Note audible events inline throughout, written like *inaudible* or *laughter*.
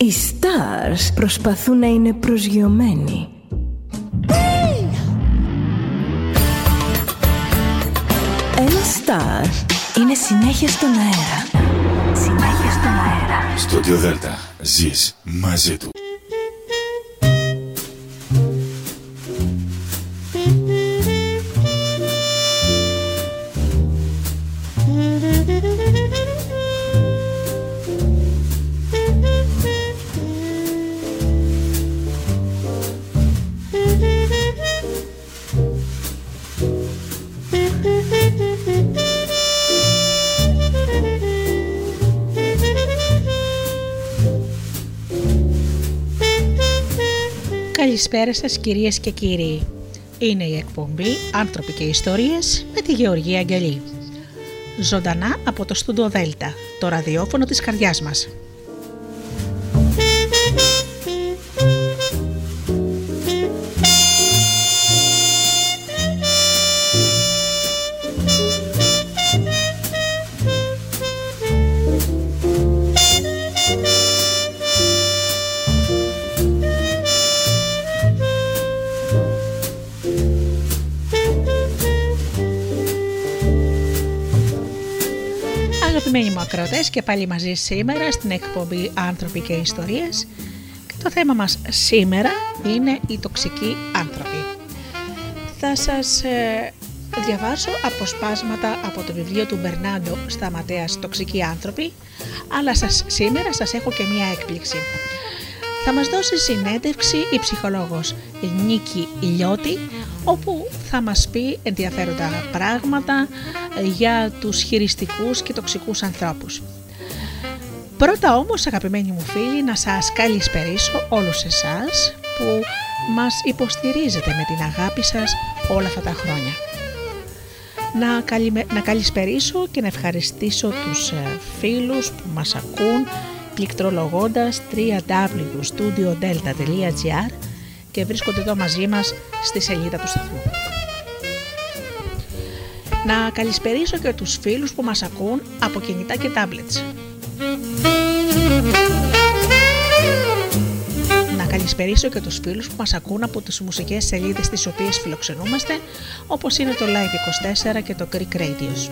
Οι stars προσπαθούν να είναι προσγειωμένοι. Ένα star είναι συνέχεια στον αέρα. Συνέχεια στον αέρα. Στο Διοδέλτα ζεις μαζί του. Καλησπέρα σας κυρίες και κύριοι. Είναι η εκπομπή «Άνθρωποι και Ιστορίες» με τη Γεωργία Αγγελή. Ζωντανά από το Στούντο Δέλτα, το ραδιόφωνο της καρδιάς μας. Ακροατές και πάλι μαζί σήμερα στην εκπομπή «Άνθρωποι και Ιστορίες» και το θέμα μας σήμερα είναι οι τοξικοί άνθρωποι. Θα σας ε, διαβάσω αποσπάσματα από το βιβλίο του Μπερνάντο Σταματέας «Τοξικοί άνθρωποι» αλλά σας, σήμερα σας έχω και μία έκπληξη. Θα μας δώσει συνέντευξη η ψυχολόγος Νίκη Ηλιώτη όπου θα μας πει ενδιαφέροντα πράγματα για τους χειριστικούς και τοξικούς ανθρώπους. Πρώτα όμως αγαπημένοι μου φίλοι να σας καλησπερίσω όλους εσάς που μας υποστηρίζετε με την αγάπη σας όλα αυτά τα χρόνια. Να, καλυμε... να καλησπερίσω και να ευχαριστήσω τους ε, φίλους που μας ακούν πληκτρολογώντας www.studiodelta.gr και βρίσκονται εδώ μαζί μας στη σελίδα του σταθμού. Να καλησπερίσω και τους φίλους που μας ακούν από κινητά και tablets. Να καλησπερίσω και τους φίλους που μας ακούν από τις μουσικές σελίδες τις οποίες φιλοξενούμαστε, όπως είναι το Live24 και το Greek Radios.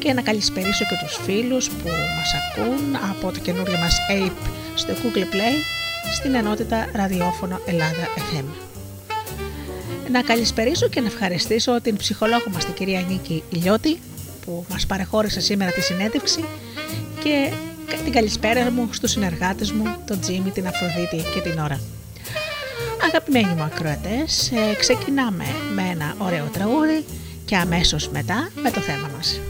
Και να καλησπερίσω και τους φίλους που μας ακούν από το καινούριο μας Ape στο Google Play στην ενότητα ραδιόφωνο Ελλάδα FM. Να καλησπερίσω και να ευχαριστήσω την ψυχολόγο μας την κυρία Νίκη Ηλιώτη που μας παρεχώρησε σήμερα τη συνέντευξη και την καλησπέρα μου στους συνεργάτες μου, τον Τζίμι, την Αφροδίτη και την Ωρα. Αγαπημένοι μου ακροατές, ε, ξεκινάμε με ένα ωραίο τραγούδι και αμέσως μετά με το θέμα μας.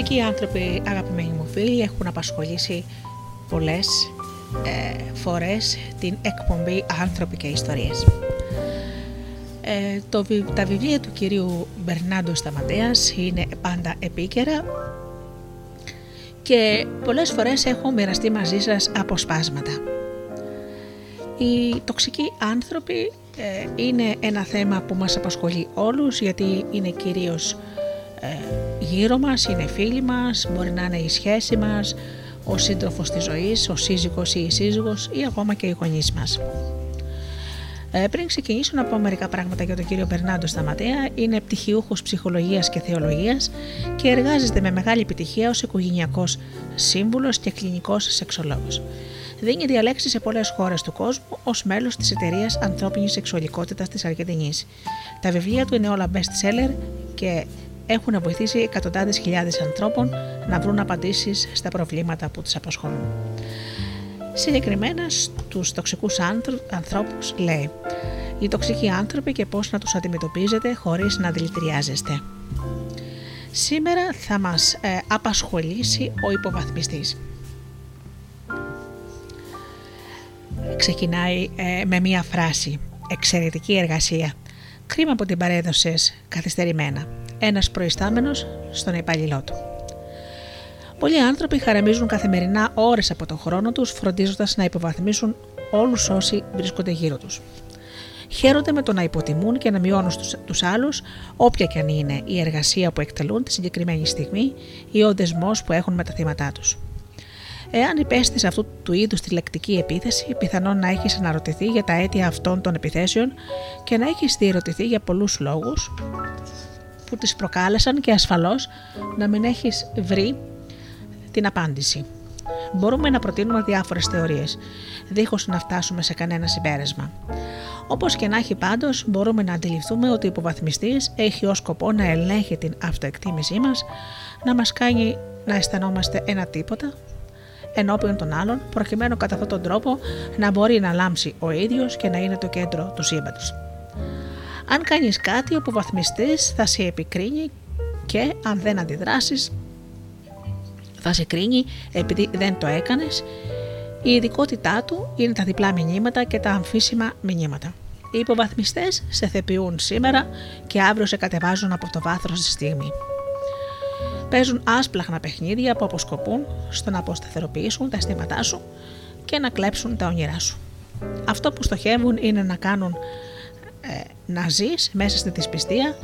Τοξικοί άνθρωποι, αγαπημένοι μου φίλοι, έχουν απασχολήσει πολλές ε, φορές την εκπομπή «Άνθρωποι και ιστορίες». Ε, το, τα βιβλία του κυρίου Μπερνάντο Σταματέας είναι πάντα επίκαιρα και πολλές φορές έχω μοιραστεί μαζί σας αποσπάσματα. Οι τοξικοί άνθρωποι ε, είναι ένα θέμα που μας απασχολεί όλους γιατί είναι κυρίως ε, γύρω μας, είναι φίλοι μας, μπορεί να είναι η σχέση μας, ο σύντροφος της ζωής, ο σύζυγος ή η σύζυγος ή ακόμα και οι γονείς μας. Ε, πριν ξεκινήσω να πω μερικά πράγματα για τον κύριο Μπερνάντο Σταματέα, είναι πτυχιούχος ψυχολογίας και θεολογίας και εργάζεται με μεγάλη επιτυχία ως οικογενειακός σύμβουλος και κλινικός σεξολόγος. Δίνει διαλέξεις σε πολλές χώρες του κόσμου ως μέλος της εταιρείας Ανθρώπινης Σεξουαλικότητας της Αργεντινής. Τα βιβλία του είναι όλα best seller και έχουν βοηθήσει εκατοντάδες χιλιάδες ανθρώπων να βρουν απαντήσεις στα προβλήματα που τους απασχολούν. Συγκεκριμένα στους τοξικούς ανθρώπους λέει «Οι τοξικοί άνθρωποι και πώς να τους αντιμετωπίζετε χωρίς να δηλητηριάζεστε». Σήμερα θα μας ε, απασχολήσει ο υποβαθμιστής. Ξεκινάει ε, με μία φράση «Εξαιρετική εργασία». Κρίμα που την παρέδωσες καθυστερημένα. Ένας προϊστάμενος στον υπαλληλό του. Πολλοί άνθρωποι χαραμίζουν καθημερινά ώρες από τον χρόνο τους, φροντίζοντας να υποβαθμίσουν όλους όσοι βρίσκονται γύρω τους. Χαίρονται με το να υποτιμούν και να μειώνουν τους άλλους, όποια και αν είναι η εργασία που εκτελούν τη συγκεκριμένη στιγμή ή ο δεσμός που έχουν με τα θύματα τους. Εάν υπέστης αυτού του είδους τη λεκτική επίθεση, πιθανόν να έχεις αναρωτηθεί για τα αίτια αυτών των επιθέσεων και να έχεις διερωτηθεί για πολλούς λόγους που τις προκάλεσαν και ασφαλώς να μην έχεις βρει την απάντηση. Μπορούμε να προτείνουμε διάφορες θεωρίες, δίχως να φτάσουμε σε κανένα συμπέρασμα. Όπως και να έχει πάντως, μπορούμε να αντιληφθούμε ότι ο υποβαθμιστής έχει ως σκοπό να ελέγχει την αυτοεκτίμησή μας, να μας κάνει να αισθανόμαστε ένα τίποτα ενώπιον των άλλων, προκειμένου κατά αυτόν τον τρόπο να μπορεί να λάμψει ο ίδιος και να είναι το κέντρο του σύμπαντος. Αν κάνεις κάτι, ο υποβαθμιστής θα σε επικρίνει και αν δεν αντιδράσεις, θα σε κρίνει επειδή δεν το έκανες. Η ειδικότητά του είναι τα διπλά μηνύματα και τα αμφίσιμα μηνύματα. Οι υποβαθμιστές σε θεπιούν σήμερα και αύριο σε κατεβάζουν από το βάθρο στη στιγμή. Παίζουν άσπλαχνα παιχνίδια που αποσκοπούν στο να αποσταθεροποιήσουν τα αισθήματά σου και να κλέψουν τα όνειρά σου. Αυτό που στοχεύουν είναι να κάνουν ε, να ζεις μέσα στη δυσπιστία,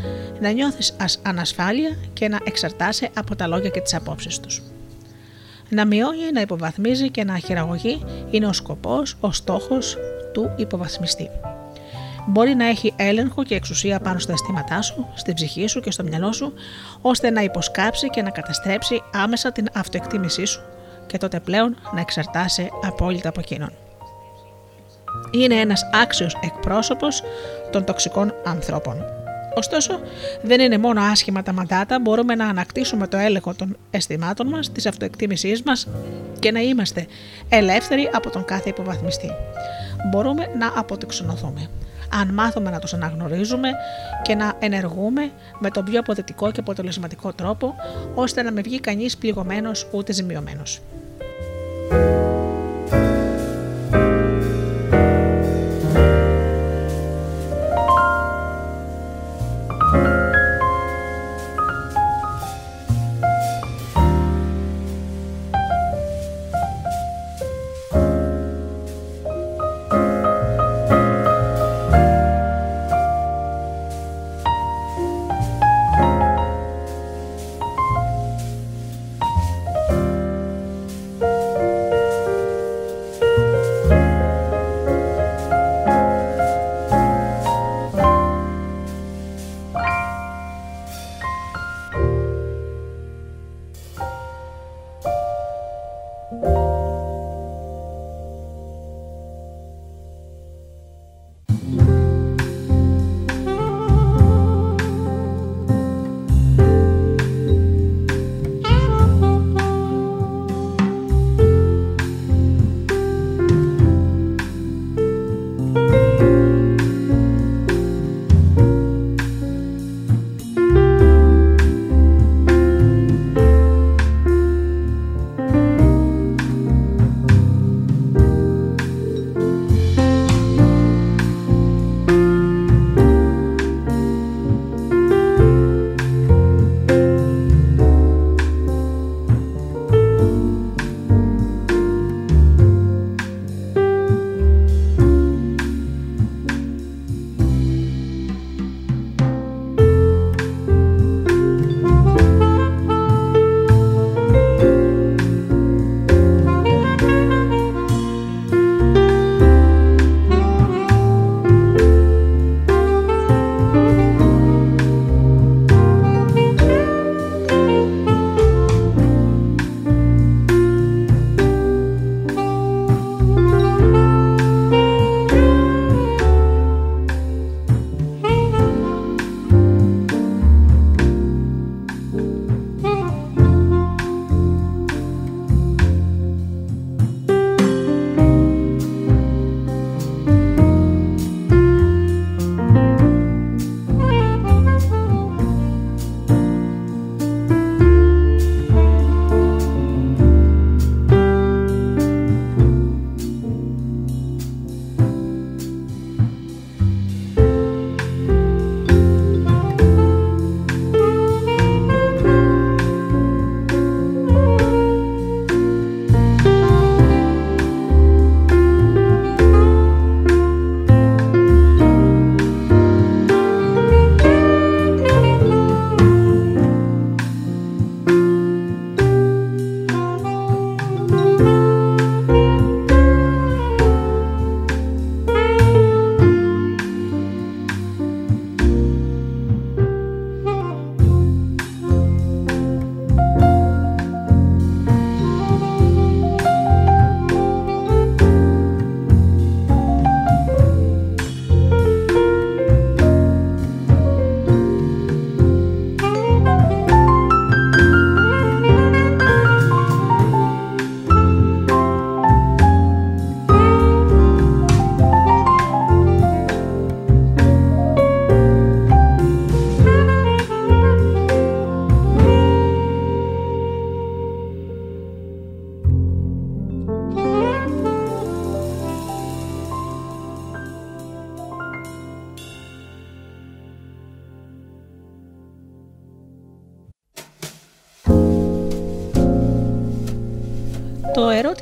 να νιώθεις ανασφάλεια και να εξαρτάσαι από τα λόγια και τις απόψεις τους. Να μειώνει, να υποβαθμίζει και να χειραγωγεί είναι ο σκοπός, ο στόχος του υποβαθμιστή. Μπορεί να έχει έλεγχο και εξουσία πάνω στα αισθήματά σου, στην ψυχή σου και στο μυαλό σου, ώστε να υποσκάψει και να καταστρέψει άμεσα την αυτοεκτίμησή σου και τότε πλέον να εξαρτάσαι απόλυτα από εκείνον. Είναι ένας άξιος εκπρόσωπος των τοξικών ανθρώπων. Ωστόσο, δεν είναι μόνο άσχημα τα μαντάτα, μπορούμε να ανακτήσουμε το έλεγχο των αισθημάτων μας, της αυτοεκτίμησής μας και να είμαστε ελεύθεροι από τον κάθε υποβαθμιστή. Μπορούμε να αποτεξονοθούμε. Αν μάθουμε να τους αναγνωρίζουμε και να ενεργούμε με τον πιο αποδετικό και αποτελεσματικό τρόπο, ώστε να μην βγει κανείς πληγωμένος ούτε ζημιωμένος.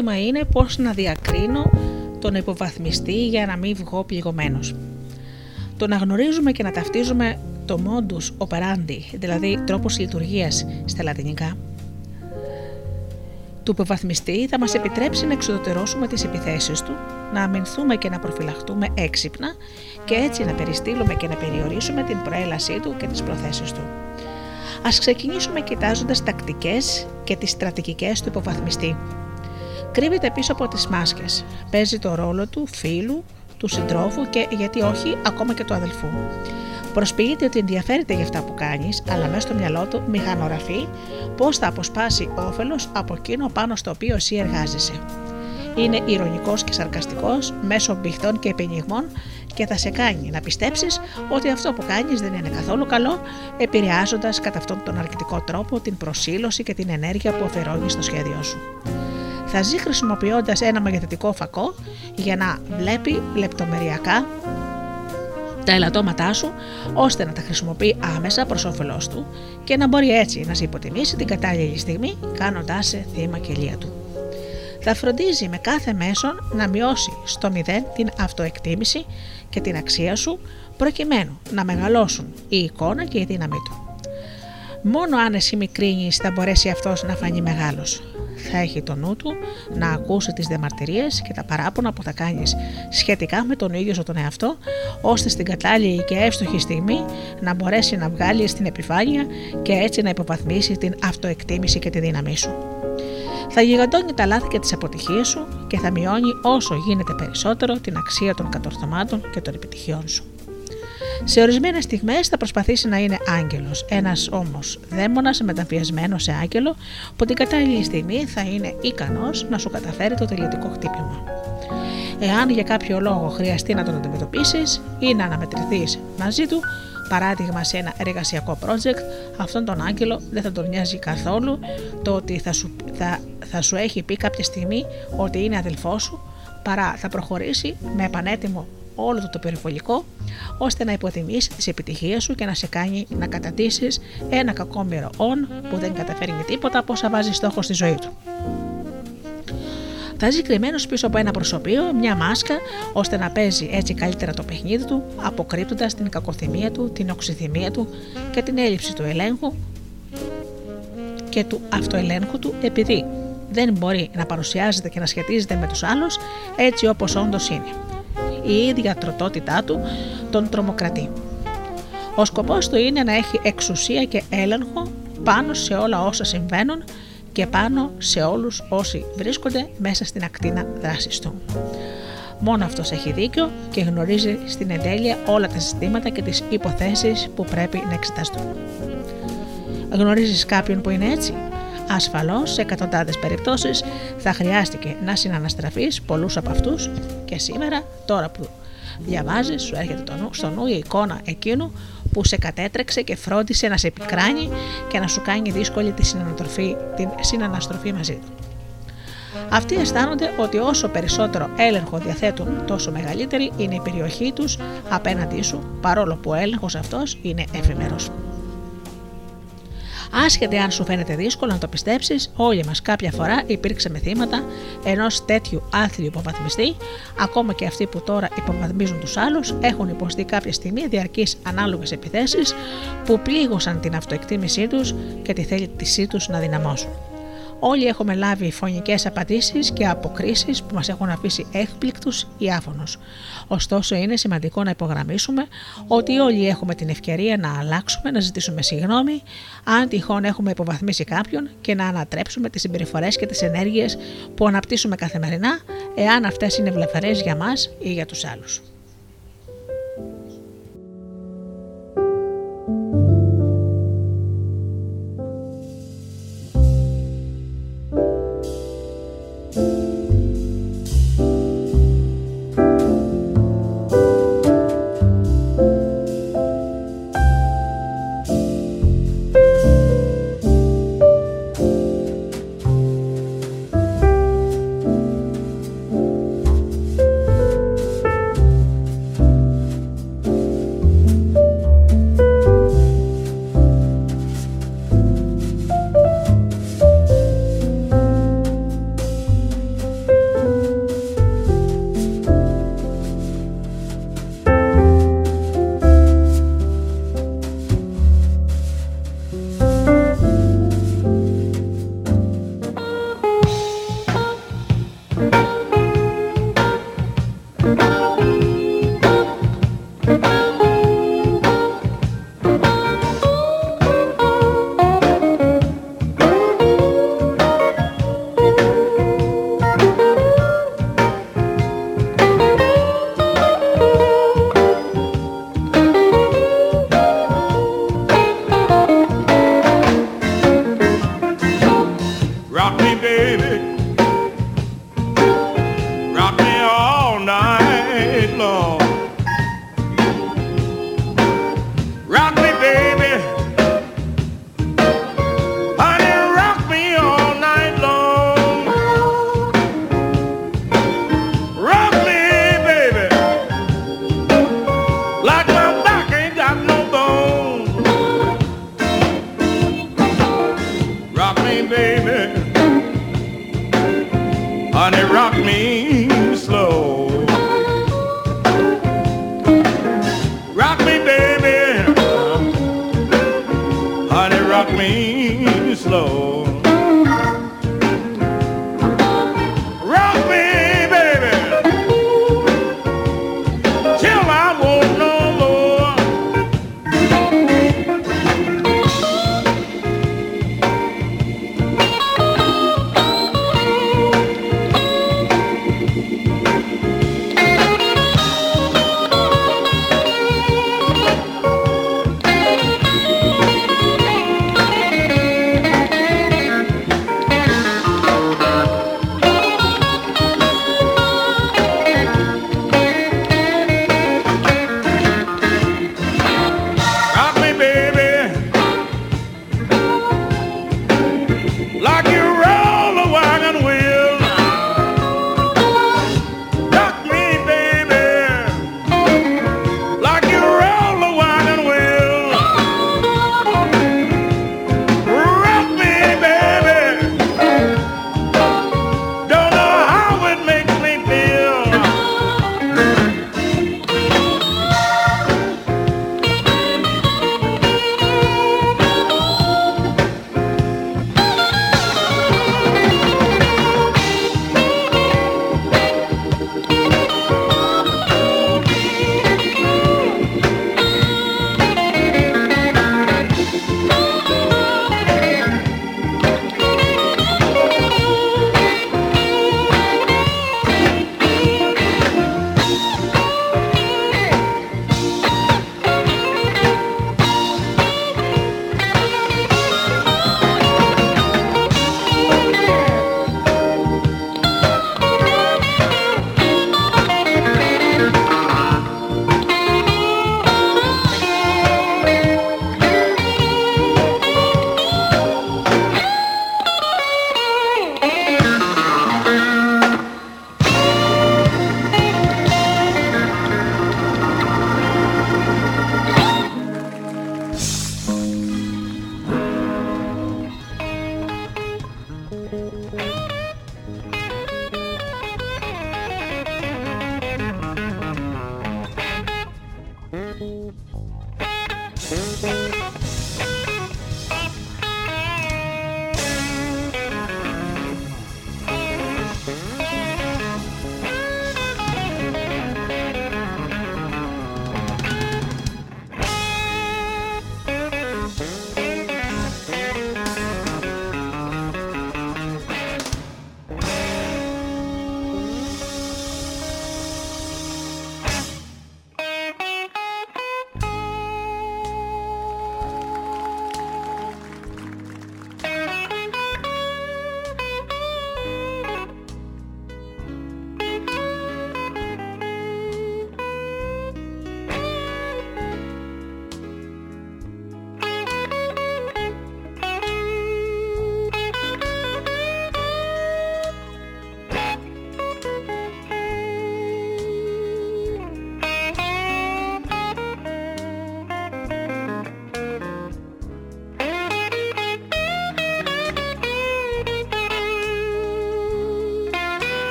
Ερώτημα είναι πώς να διακρίνω τον υποβαθμιστή για να μην βγω πληγωμένος. Το να γνωρίζουμε και να ταυτίζουμε το modus operandi, δηλαδή τρόπος λειτουργίας στα λατινικά, του υποβαθμιστή θα μας επιτρέψει να εξοδοτερώσουμε τις επιθέσεις του, να αμυνθούμε και να προφυλαχτούμε έξυπνα και έτσι να περιστύλουμε και να περιορίσουμε την προέλασή του και τις προθέσεις του. Ας ξεκινήσουμε κοιτάζοντας τακτικές και τις στρατηγικές του υποβαθμιστή. Κρύβεται πίσω από τις μάσκες. Παίζει το ρόλο του φίλου, του συντρόφου και γιατί όχι ακόμα και του αδελφού. Προσποιείται ότι ενδιαφέρεται για αυτά που κάνεις, αλλά μέσα στο μυαλό του μηχανογραφεί πώς θα αποσπάσει όφελος από εκείνο πάνω στο οποίο εσύ εργάζεσαι. Είναι ηρωνικός και σαρκαστικός μέσω μπιχτών και επενιγμών και θα σε κάνει να πιστέψεις ότι αυτό που κάνεις δεν είναι καθόλου καλό, επηρεάζοντας κατά αυτόν τον αρκετικό τρόπο την προσήλωση και την ενέργεια που αφαιρώνεις στο σχέδιό σου. Θα ζει χρησιμοποιώντας ένα μαγνητικό φακό για να βλέπει λεπτομεριακά τα ελαττώματά σου, ώστε να τα χρησιμοποιεί άμεσα προς όφελός του και να μπορεί έτσι να σε υποτιμήσει την κατάλληλη στιγμή, κάνοντάς σε θύμα κελία του. Θα φροντίζει με κάθε μέσον να μειώσει στο μηδέν την αυτοεκτίμηση και την αξία σου, προκειμένου να μεγαλώσουν η εικόνα και η δύναμή του. Μόνο αν εσύ μικρύνεις θα μπορέσει αυτός να φανεί μεγάλος θα έχει το νου του να ακούσει τις διαμαρτυρίες και τα παράπονα που θα κάνεις σχετικά με τον ίδιο σου τον εαυτό, ώστε στην κατάλληλη και εύστοχη στιγμή να μπορέσει να βγάλει στην επιφάνεια και έτσι να υποβαθμίσει την αυτοεκτίμηση και τη δύναμή σου. Θα γιγαντώνει τα λάθη και τις αποτυχίες σου και θα μειώνει όσο γίνεται περισσότερο την αξία των κατορθωμάτων και των επιτυχιών σου. Σε ορισμένες στιγμές θα προσπαθήσει να είναι άγγελος, ένας όμως δαίμονας μεταφιασμένο σε άγγελο, που την κατάλληλη στιγμή θα είναι ικανός να σου καταφέρει το τελειωτικό χτύπημα. Εάν για κάποιο λόγο χρειαστεί να τον αντιμετωπίσεις ή να αναμετρηθείς μαζί του, παράδειγμα σε ένα εργασιακό project, αυτόν τον άγγελο δεν θα τον νοιάζει καθόλου το ότι θα σου, θα, θα σου έχει πει κάποια στιγμή ότι είναι αδελφός σου, παρά θα προχωρήσει με επανέτοιμο όλο το, το περιβολικό, ώστε να υποτιμήσει τις επιτυχίες σου και να σε κάνει να κατατήσεις ένα κακόμοιρο όν που δεν καταφέρνει τίποτα από όσα βάζει στόχο στη ζωή του. Θα ζει κρυμμένος πίσω από ένα προσωπείο, μια μάσκα, ώστε να παίζει έτσι καλύτερα το παιχνίδι του, αποκρύπτοντας την κακοθυμία του, την οξυθυμία του και την έλλειψη του ελέγχου και του αυτοελέγχου του, επειδή δεν μπορεί να παρουσιάζεται και να σχετίζεται με τους άλλους έτσι όπως όντως είναι η ίδια τροτότητά του τον τρομοκρατεί. Ο σκοπός του είναι να έχει εξουσία και έλεγχο πάνω σε όλα όσα συμβαίνουν και πάνω σε όλους όσοι βρίσκονται μέσα στην ακτίνα δράσης του. Μόνο αυτός έχει δίκιο και γνωρίζει στην εντέλεια όλα τα συστήματα και τις υποθέσεις που πρέπει να εξεταστούν. Γνωρίζεις κάποιον που είναι έτσι; Ασφαλώς, σε εκατοντάδες περιπτώσεις θα χρειάστηκε να συναναστραφείς πολλούς από αυτούς και σήμερα, τώρα που διαβάζεις, σου έρχεται το νου, στο νου η εικόνα εκείνου που σε κατέτρεξε και φρόντισε να σε επικράνει και να σου κάνει δύσκολη τη την συναναστροφή μαζί του. Αυτοί αισθάνονται ότι όσο περισσότερο έλεγχο διαθέτουν, τόσο μεγαλύτερη είναι η περιοχή τους απέναντί σου, παρόλο που ο έλεγχος αυτός είναι εφημερός. Άσχετα αν σου φαίνεται δύσκολο να το πιστέψεις, όλοι μας κάποια φορά υπήρξαμε θύματα ενός τέτοιου άθλιου υποβαθμιστή, ακόμα και αυτοί που τώρα υποβαθμίζουν τους άλλους έχουν υποστεί κάποια στιγμή διαρκείς ανάλογες επιθέσεις που πλήγωσαν την αυτοεκτίμησή τους και τη θέλησή τους να δυναμώσουν. Όλοι έχουμε λάβει φωνικές απαντήσεις και αποκρίσεις που μας έχουν αφήσει έκπληκτους ή άφωνου. Ωστόσο, είναι σημαντικό να υπογραμμίσουμε ότι όλοι έχουμε την ευκαιρία να αλλάξουμε, να ζητήσουμε συγγνώμη, αν τυχόν έχουμε υποβαθμίσει κάποιον και να ανατρέψουμε τις συμπεριφορές και τις ενέργειες που αναπτύσσουμε καθημερινά, εάν αυτές είναι βλαφερές για μας ή για τους άλλους.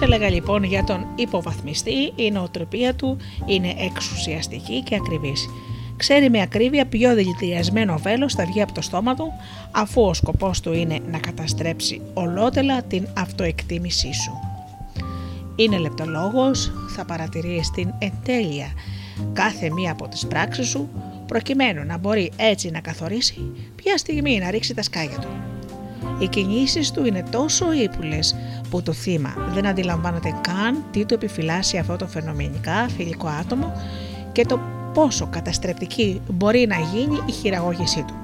Σας έλεγα λοιπόν για τον υποβαθμιστή, η νοοτροπία του είναι εξουσιαστική και ακριβής. Ξέρει με ακρίβεια ποιο δηλητηριασμένο βέλος θα βγει από το στόμα του, αφού ο σκοπός του είναι να καταστρέψει ολότελα την αυτοεκτίμησή σου. Είναι λεπτολόγος, θα παρατηρείς την εντέλεια κάθε μία από τις πράξεις σου, προκειμένου να μπορεί έτσι να καθορίσει ποια στιγμή να ρίξει τα σκάγια του. Οι κινήσεις του είναι τόσο ύπουλες που το θύμα δεν αντιλαμβάνεται καν τι του επιφυλάσσει αυτό το φαινομενικά φιλικό άτομο και το πόσο καταστρεπτική μπορεί να γίνει η χειραγώγησή του.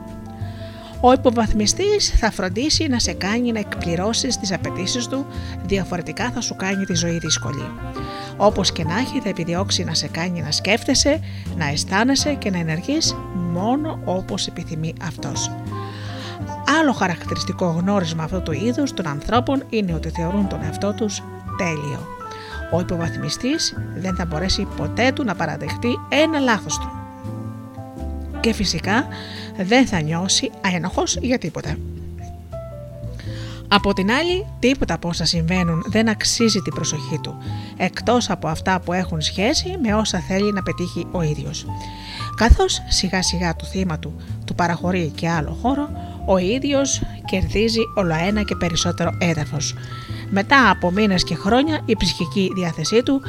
Ο υποβαθμιστής θα φροντίσει να σε κάνει να εκπληρώσεις τις απαιτήσεις του, διαφορετικά θα σου κάνει τη ζωή δύσκολη. Όπως και να έχει θα επιδιώξει να σε κάνει να σκέφτεσαι, να αισθάνεσαι και να ενεργείς μόνο όπως επιθυμεί αυτός. Άλλο χαρακτηριστικό γνώρισμα αυτού του είδους των ανθρώπων είναι ότι θεωρούν τον εαυτό τους τέλειο. Ο υποβαθμιστής δεν θα μπορέσει ποτέ του να παραδεχτεί ένα λάθος του. Και φυσικά δεν θα νιώσει ένοχος για τίποτα. Από την άλλη, τίποτα από όσα συμβαίνουν δεν αξίζει την προσοχή του, εκτός από αυτά που έχουν σχέση με όσα θέλει να πετύχει ο ίδιος. Καθώς σιγά σιγά το θύμα του του παραχωρεί και άλλο χώρο, ο ίδιος κερδίζει όλο ένα και περισσότερο έδαφος. Μετά από μήνες και χρόνια η ψυχική διάθεσή του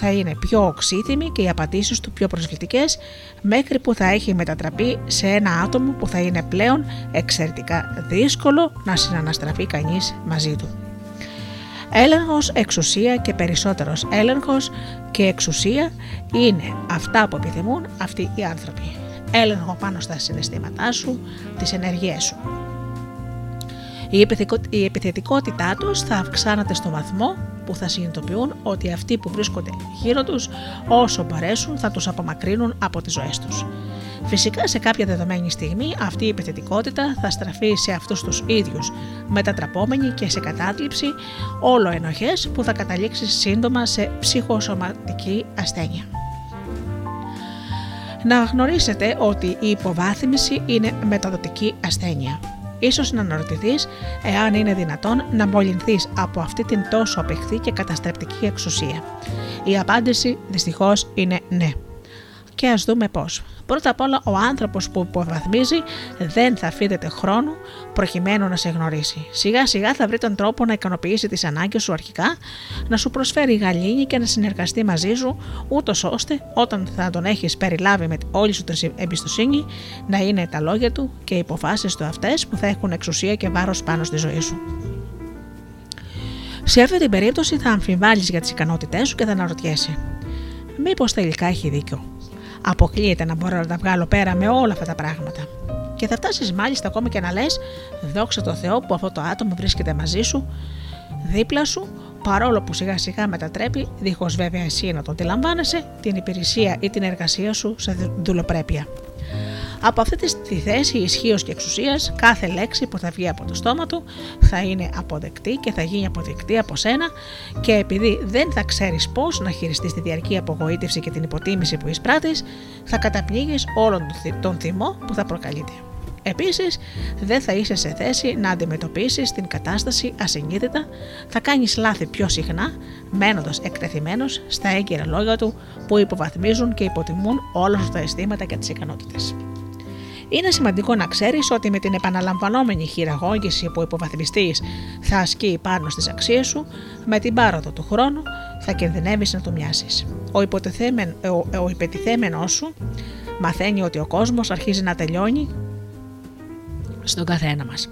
θα είναι πιο οξύτιμη και οι απαντήσεις του πιο προσβλητικές μέχρι που θα έχει μετατραπεί σε ένα άτομο που θα είναι πλέον εξαιρετικά δύσκολο να συναναστραφεί κανείς μαζί του. Έλεγχος, εξουσία και περισσότερος έλεγχος και εξουσία είναι αυτά που επιθυμούν αυτοί οι άνθρωποι. Έλεγχο πάνω στα συναισθήματά σου, τις ενεργειές σου. Η επιθετικότητά τους θα αυξάνεται στο βαθμό που θα συνειδητοποιούν ότι αυτοί που βρίσκονται γύρω τους όσο μπορέσουν θα τους απομακρύνουν από τις ζωές τους. Φυσικά σε κάποια δεδομένη στιγμή αυτή η επιθετικότητα θα στραφεί σε αυτούς τους ίδιους, μετατραπόμενοι και σε κατάθλιψη όλο ενοχές που θα καταλήξει σύντομα σε ψυχοσωματική ασθένεια. Να γνωρίσετε ότι η υποβάθμιση είναι μεταδοτική ασθένεια. Ίσως να αναρωτηθείς εάν είναι δυνατόν να μολυνθείς από αυτή την τόσο απεχθή και καταστρεπτική εξουσία. Η απάντηση δυστυχώς είναι ναι. Και ας δούμε πώς. Πρώτα απ' όλα, ο άνθρωπος που υποβαθμίζει δεν θα αφήνεται χρόνο προκειμένου να σε γνωρίσει. Σιγά σιγά θα βρει τον τρόπο να ικανοποιήσει τις ανάγκες σου αρχικά, να σου προσφέρει γαλήνη και να συνεργαστεί μαζί σου, ούτως ώστε όταν θα τον έχεις περιλάβει με όλη σου την εμπιστοσύνη, να είναι τα λόγια του και οι υποφάσει του αυτές που θα έχουν εξουσία και βάρος πάνω στη ζωή σου. Σε αυτή την περίπτωση θα αμφιβάλλεις για τις ικανότητές σου και θα αναρωτιέσαι. Μήπως τελικά έχει δίκιο. Αποκλείεται να μπορώ να τα βγάλω πέρα με όλα αυτά τα πράγματα. Και θα φτάσεις μάλιστα ακόμα και να λες: Δόξα τω Θεώ που αυτό το άτομο βρίσκεται μαζί σου, δίπλα σου, παρόλο που σιγά σιγά μετατρέπει, δίχως βέβαια εσύ να το αντιλαμβάνεσαι, την υπηρεσία ή την εργασία σου σε δουλοπρέπεια. Από αυτή τη θέση ισχύως και εξουσίας, κάθε λέξη που θα βγει από το στόμα του θα είναι αποδεκτή και θα γίνει αποδεκτή από σένα και επειδή δεν θα ξέρεις πώς να χειριστείς τη διαρκή απογοήτευση και την υποτίμηση που εισπράττεις, θα καταπνίγεις όλον τον θυμό που θα προκαλείται. Επίσης, δεν θα είσαι σε θέση να αντιμετωπίσεις την κατάσταση ασυνείδητα, θα κάνεις λάθη πιο συχνά, μένοντας εκτεθειμένος στα έγκυρα λόγια του που υποβαθμίζουν και υποτιμούν όλα τα αισθήματα και τις ικανότητες. Είναι σημαντικό να ξέρεις ότι με την επαναλαμβανόμενη χειραγώγηση που ο υποβαθμιστή θα ασκεί πάνω στις αξίες σου, με την πάροδο του χρόνου θα κινδυνεύεις να του μοιάσεις. Ο, ο, ο υπετιθέμενός σου μαθαίνει ότι ο κόσμος αρχίζει να τελειώνει στον καθένα μας.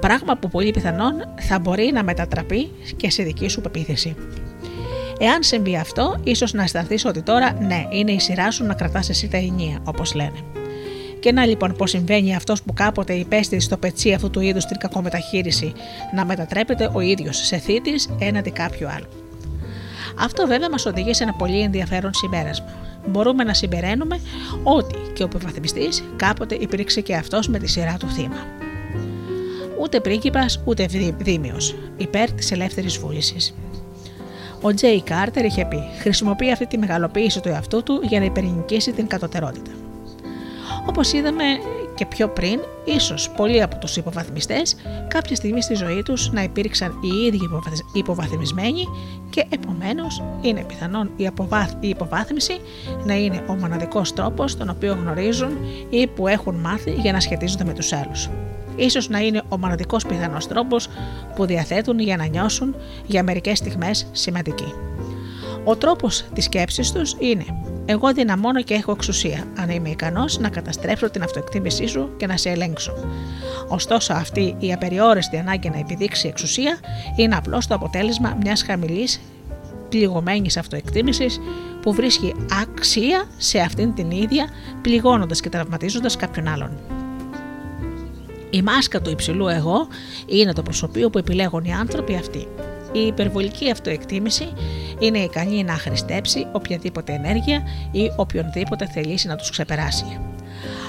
Πράγμα που πολύ πιθανόν θα μπορεί να μετατραπεί και σε δική σου πεποίθηση. Εάν συμβεί αυτό, ίσως να αισθανθείς ότι τώρα ναι, είναι η σειρά σου να κρατάς εσύ τα ενία, όπως λένε. Και να λοιπόν πώ συμβαίνει αυτός που κάποτε υπέστη στο πετσί αυτού του είδους την κακομεταχείριση να μετατρέπεται ο ίδιος σε θήτης έναντι κάποιου άλλου. Αυτό βέβαια μας οδηγεί σε ένα πολύ ενδιαφέρον συμπέρασμα. Μπορούμε να συμπεραίνουμε ότι και ο υποβαθμιστή κάποτε υπήρξε και αυτός με τη σειρά του θύμα. Ούτε πρίγκιπας ούτε δίμιος, υπέρ της ελεύθερης βούλησης. Ο Τζέι Κάρτερ είχε πει: Χρησιμοποιεί αυτή τη μεγαλοποίηση του εαυτού του για να υπερνικήσει την κατωτερότητα. Όπως είδαμε και πιο πριν, ίσως πολλοί από τους υποβαθμιστές, κάποια στιγμή στη ζωή τους να υπήρξαν οι ίδιοι υποβαθμισμένοι και επομένως είναι πιθανόν η, η υποβάθμιση να είναι ο μοναδικός τρόπος τον οποίο γνωρίζουν ή που έχουν μάθει για να σχετίζονται με τους άλλους. Ίσως να είναι ο μοναδικός πιθανός τρόπος που διαθέτουν για να νιώσουν για μερικές στιγμές σημαντικοί. Ο τρόπος της σκέψης τους είναι εγώ δυναμώνω και έχω εξουσία, αν είμαι ικανός να καταστρέψω την αυτοεκτίμησή σου και να σε ελέγξω. Ωστόσο, αυτή η απεριόριστη ανάγκη να επιδείξει εξουσία είναι απλώς το αποτέλεσμα μιας χαμηλής πληγωμένης αυτοεκτίμησης που βρίσκει αξία σε αυτήν την ίδια, πληγώνοντας και τραυματίζοντας κάποιον άλλον. Η μάσκα του υψηλού εγώ είναι το προσωπείο που επιλέγουν οι άνθρωποι αυτοί. Η υπερβολική αυτοεκτίμηση είναι ικανή να χρηστέψει οποιαδήποτε ενέργεια ή οποιονδήποτε θελήσει να τους ξεπεράσει.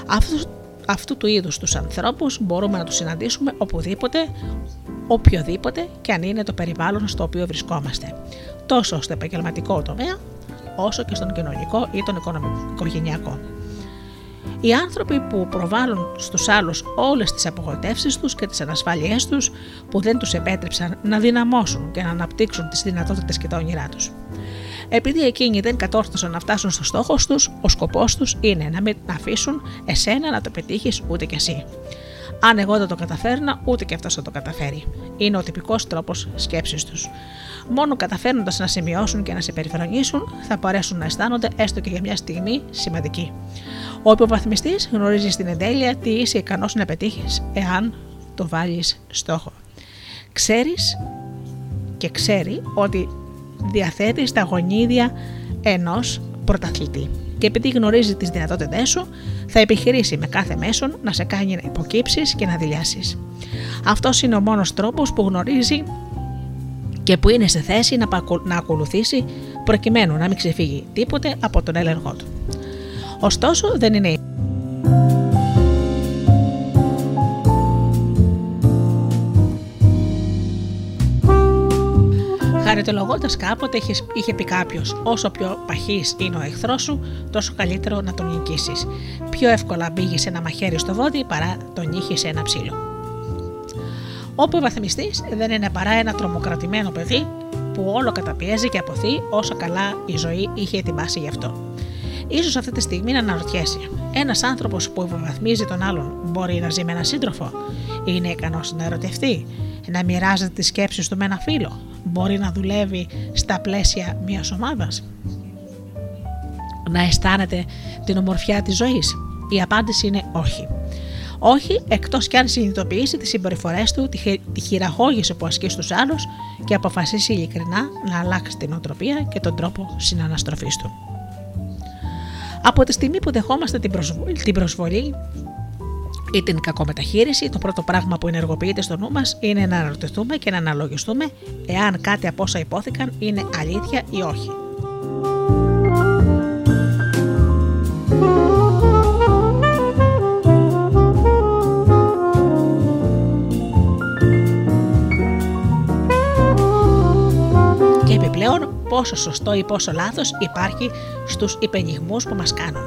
Αυτού, αυτού του είδους τους ανθρώπους μπορούμε να τους συναντήσουμε οπουδήποτε, οποιοδήποτε και αν είναι το περιβάλλον στο οποίο βρισκόμαστε, τόσο στο επαγγελματικό τομέα όσο και στον κοινωνικό ή τον οικογενειακό. Οι άνθρωποι που προβάλλουν στους άλλους όλες τις απογοητεύσεις τους και τις ανασφάλειές τους που δεν τους επέτρεψαν να δυναμώσουν και να αναπτύξουν τις δυνατότητες και τα όνειρά τους. Επειδή εκείνοι δεν κατόρθωσαν να φτάσουν στο στόχο τους, ο σκοπός τους είναι να μην αφήσουν εσένα να το πετύχεις ούτε κι εσύ. Αν εγώ δεν το καταφέρνα, ούτε και αυτός θα το καταφέρει. Είναι ο τυπικός τρόπος σκέψης τους. Μόνο καταφέρνοντας να σημειώσουν και να σε περιφρονήσουν, θα μπορέσουν να αισθάνονται έστω και για μια στιγμή σημαντικοί. Ο υποβαθμιστής γνωρίζει στην εντέλεια τι είσαι ικανός να πετύχεις εάν το βάλεις στόχο. Ξέρεις και ξέρει ότι διαθέτεις τα γονίδια ενός πρωταθλητή. Και επειδή γνωρίζει τις δυνατότητές σου, θα επιχειρήσει με κάθε μέσον να σε κάνει να υποκύψεις και να δηλιάσεις. Αυτός είναι ο μόνος τρόπος που γνωρίζει και που είναι σε θέση να ακολουθήσει προκειμένου να μην ξεφύγει τίποτε από τον έλεγχό του. Ωστόσο δεν είναι Χαριτολογώντας κάποτε είχε, είχε πει κάποιος: Όσο πιο παχύς είναι ο εχθρός σου, τόσο καλύτερο να τον νικήσεις. Πιο εύκολα μπήγει ένα μαχαίρι στο βόδι παρά τον είχε σε ένα ψήλο. Ο υποβαθμιστή δεν είναι παρά ένα τρομοκρατημένο παιδί που όλο καταπιέζει και αποθεί όσο καλά η ζωή είχε ετοιμάσει γι' αυτό. Ίσως αυτή τη στιγμή να αναρωτιέσαι. Ένας άνθρωπος που υποβαθμίζει τον άλλον μπορεί να ζει με έναν σύντροφο, είναι ικανός να ερωτευτεί, να μοιράζεται τις σκέψεις του με ένα φίλο, μπορεί να δουλεύει στα πλαίσια μιας ομάδας, να αισθάνεται την ομορφιά της ζωής; Η απάντηση είναι όχι. Όχι, εκτός κι αν συνειδητοποιήσει τις συμπεριφορές του, τη χειραγώγηση που ασκεί στους άλλους και αποφασίσει ειλικρινά να αλλάξει την οτροπία και τον τρόπο συναναστροφής του. Από τη στιγμή που δεχόμαστε την προσβολή, την προσβολή ή την κακομεταχείριση, το πρώτο πράγμα που ενεργοποιείται στο νου μας είναι να αναρωτηθούμε και να αναλογιστούμε εάν κάτι από όσα υπόθηκαν είναι αλήθεια ή όχι. Πόσο σωστό ή πόσο λάθος υπάρχει στους υπενιγμούς που μας κάνουν.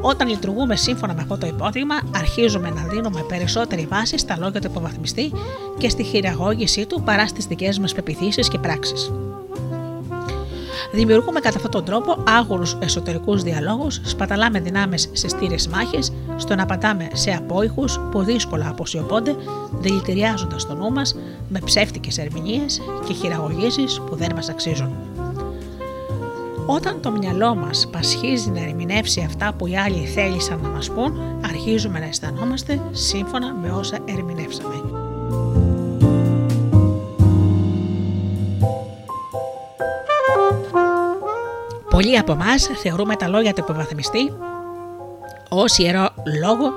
Όταν λειτουργούμε σύμφωνα με αυτό το υπόδειγμα, αρχίζουμε να δίνουμε περισσότερη βάση στα λόγια του υποβαθμιστή και στη χειραγώγησή του παρά στις δικές μας πεπιθήσεις και πράξεις. Δημιουργούμε κατά αυτόν τον τρόπο άγουρου εσωτερικούς διαλόγους, σπαταλάμε δυνάμεις σε στήρες μάχες, στο να απαντάμε σε απόϊχους που δύσκολα αποσιωπώνται, δηλητηριάζοντας το νου μας με ψεύτικες ερμηνείες και χειραγωγήσεις που δεν μας αξίζουν. Όταν το μυαλό μας πασχίζει να ερμηνεύσει αυτά που οι άλλοι θέλησαν να μας πούν, αρχίζουμε να αισθανόμαστε σύμφωνα με όσα ερμηνεύσαμε. Πολλοί από εμάς θεωρούμε τα λόγια του υποβαθμιστή ως ιερό λόγο,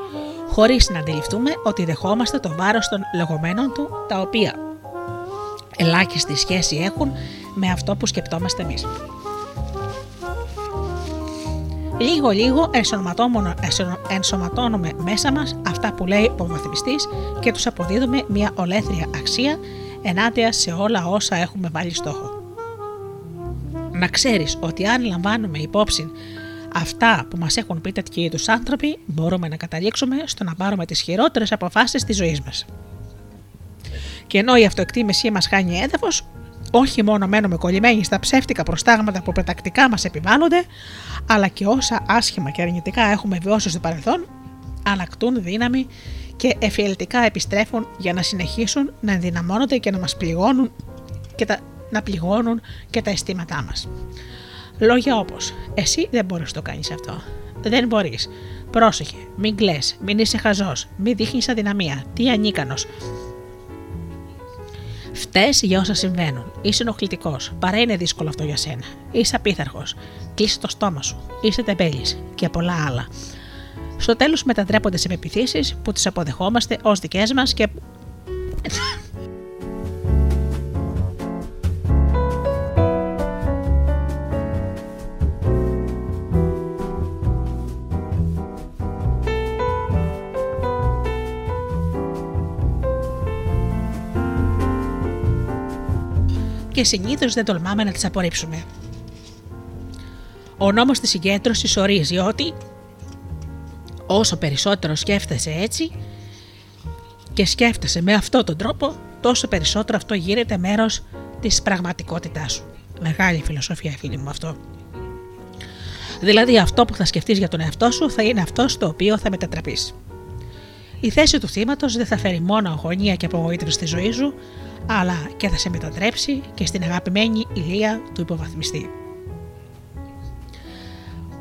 χωρίς να αντιληφθούμε ότι δεχόμαστε το βάρος των λεγόμενων του, τα οποία ελάχιστη σχέση έχουν με αυτό που σκεπτόμαστε εμείς. Λίγο λίγο ενσωματώνουμε μέσα μας αυτά που λέει ο βαθμιστής και τους αποδίδουμε μια ολέθρια αξία ενάντια σε όλα όσα έχουμε βάλει στόχο. Να ξέρεις ότι αν λαμβάνουμε υπόψη Αυτά που μας έχουν πει τέτοιοι είδους άνθρωποι μπορούμε να καταλήξουμε στο να πάρουμε τις χειρότερες αποφάσεις της ζωής μας. Και ενώ η αυτοεκτίμησή μας χάνει έδαφος, όχι μόνο μένουμε κολλημένοι στα ψεύτικα προστάγματα που πετακτικά μας επιβάλλονται, αλλά και όσα άσχημα και αρνητικά έχουμε βιώσει στο παρελθόν, ανακτούν δύναμη και εφιελτικά επιστρέφουν για να συνεχίσουν να ενδυναμώνονται και να μας πληγώνουν και τα, να πληγώνουν και τα αισθήματά μας. Λόγια όπως «Εσύ δεν μπορείς να το κάνεις αυτό», «Δεν μπορείς», «Πρόσεχε», «Μην κλαις», «Μην είσαι χαζός», «Μην δείχνεις αδυναμία», «Τι ανίκανος», Φταίει για όσα συμβαίνουν. Είσαι ενοχλητικός. Παρά είναι δύσκολο αυτό για σένα. Είσαι απίθαρχος. Κλείσε το στόμα σου. Είσαι τεμπέλης. Και πολλά άλλα. Στο τέλος μετατρέπονται σε πεπιθήσεις που τις αποδεχόμαστε ως δικές μας και και συνήθως δεν τολμάμε να τις απορρίψουμε. Ο νόμος της συγκέντρωσης ορίζει ότι όσο περισσότερο σκέφτεσαι έτσι και σκέφτεσαι με αυτόν τον τρόπο, τόσο περισσότερο αυτό γίνεται μέρος της πραγματικότητάς σου. Μεγάλη φιλοσοφία φίλοι μου αυτό. Δηλαδή αυτό που θα σκεφτείς για τον εαυτό σου θα είναι αυτό στο οποίο θα μετατραπείς. Η θέση του θύματος δεν θα φέρει μόνο αγωνία και απογοήτευση στη ζωή σου, αλλά και θα σε μετατρέψει και στην αγαπημένη ηλία του υποβαθμιστή.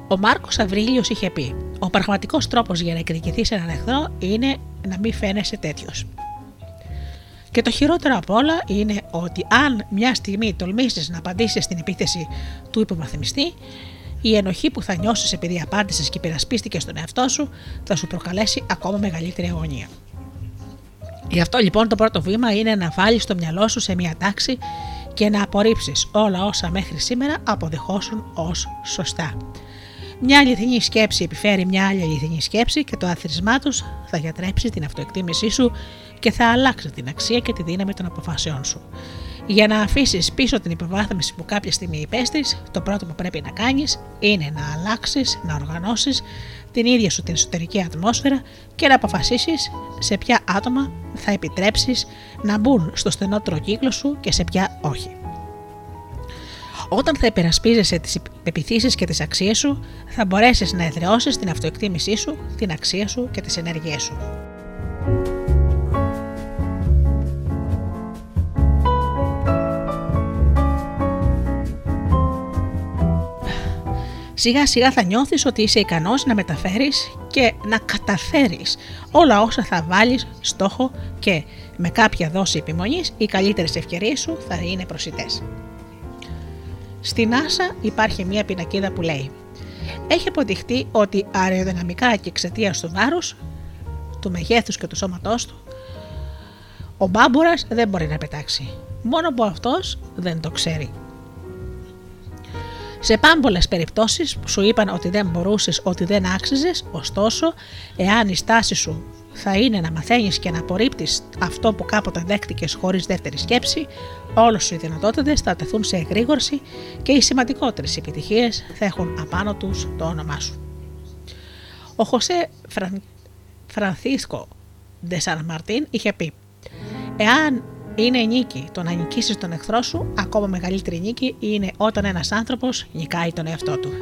Ο Μάρκος Αβρίλιος είχε πει: Ο πραγματικός τρόπος για να εκδικηθείς έναν εχθρό είναι να μην φαίνεσαι τέτοιος. Και το χειρότερο απ' όλα είναι ότι αν μια στιγμή τολμήσεις να απαντήσεις στην επίθεση του υποβαθμιστή, η ενοχή που θα νιώσεις επειδή απάντησες και υπερασπίστηκες στον εαυτό σου θα σου προκαλέσει ακόμα μεγαλύτερη αγωνία. Γι' αυτό λοιπόν το πρώτο βήμα είναι να βάλεις το μυαλό σου σε μια τάξη και να απορρίψεις όλα όσα μέχρι σήμερα αποδεχόσουν ως σωστά. Μια αληθινή σκέψη επιφέρει μια άλλη αληθινή σκέψη και το άθροισμά τους θα γιατρέψει την αυτοεκτίμησή σου και θα αλλάξει την αξία και τη δύναμη των αποφάσεών σου. Για να αφήσεις πίσω την υποβάθμιση που κάποια στιγμή υπέστη, το πρώτο που πρέπει να κάνεις είναι να αλλάξεις, να οργανώσεις την ίδια σου την εσωτερική ατμόσφαιρα και να αποφασίσεις σε ποια άτομα θα επιτρέψεις να μπουν στο στενότερο κύκλο σου και σε ποια όχι. Όταν θα υπερασπίζεσαι τις πεπιθήσεις και τις αξίες σου, θα μπορέσεις να εδραιώσεις την αυτοεκτίμησή σου, την αξία σου και τις ενέργειές σου. Σιγά σιγά θα νιώθεις ότι είσαι ικανός να μεταφέρεις και να καταφέρεις όλα όσα θα βάλεις στόχο και με κάποια δόση επιμονής οι καλύτερες ευκαιρίες σου θα είναι προσιτές. Στην Άσα υπάρχει μια πινακίδα που λέει έχει αποδειχτεί ότι αεροδυναμικά και εξαιτία του βάρους, του μεγέθους και του σώματός του, ο μπάμπουρας δεν μπορεί να πετάξει. Μόνο που αυτός δεν το ξέρει. Σε πάμπολες περιπτώσεις σου είπαν ότι δεν μπορούσες, ότι δεν άξιζες, ωστόσο, εάν η στάση σου θα είναι να μαθαίνεις και να απορρίπτεις αυτό που κάποτε δέχτηκες χωρίς δεύτερη σκέψη, όλες σου οι δυνατότητες θα τεθούν σε εγρήγορση και οι σημαντικότερες επιτυχίες θα έχουν απάνω τους το όνομά σου. Ο Χωσέ Φραν... Φρανθίσκο Ντεσαν Μαρτίν είχε πει: Εάν είναι νίκη το να νικήσεις τον εχθρό σου, ακόμα μεγαλύτερη νίκη είναι όταν ένας άνθρωπος νικάει τον εαυτό του.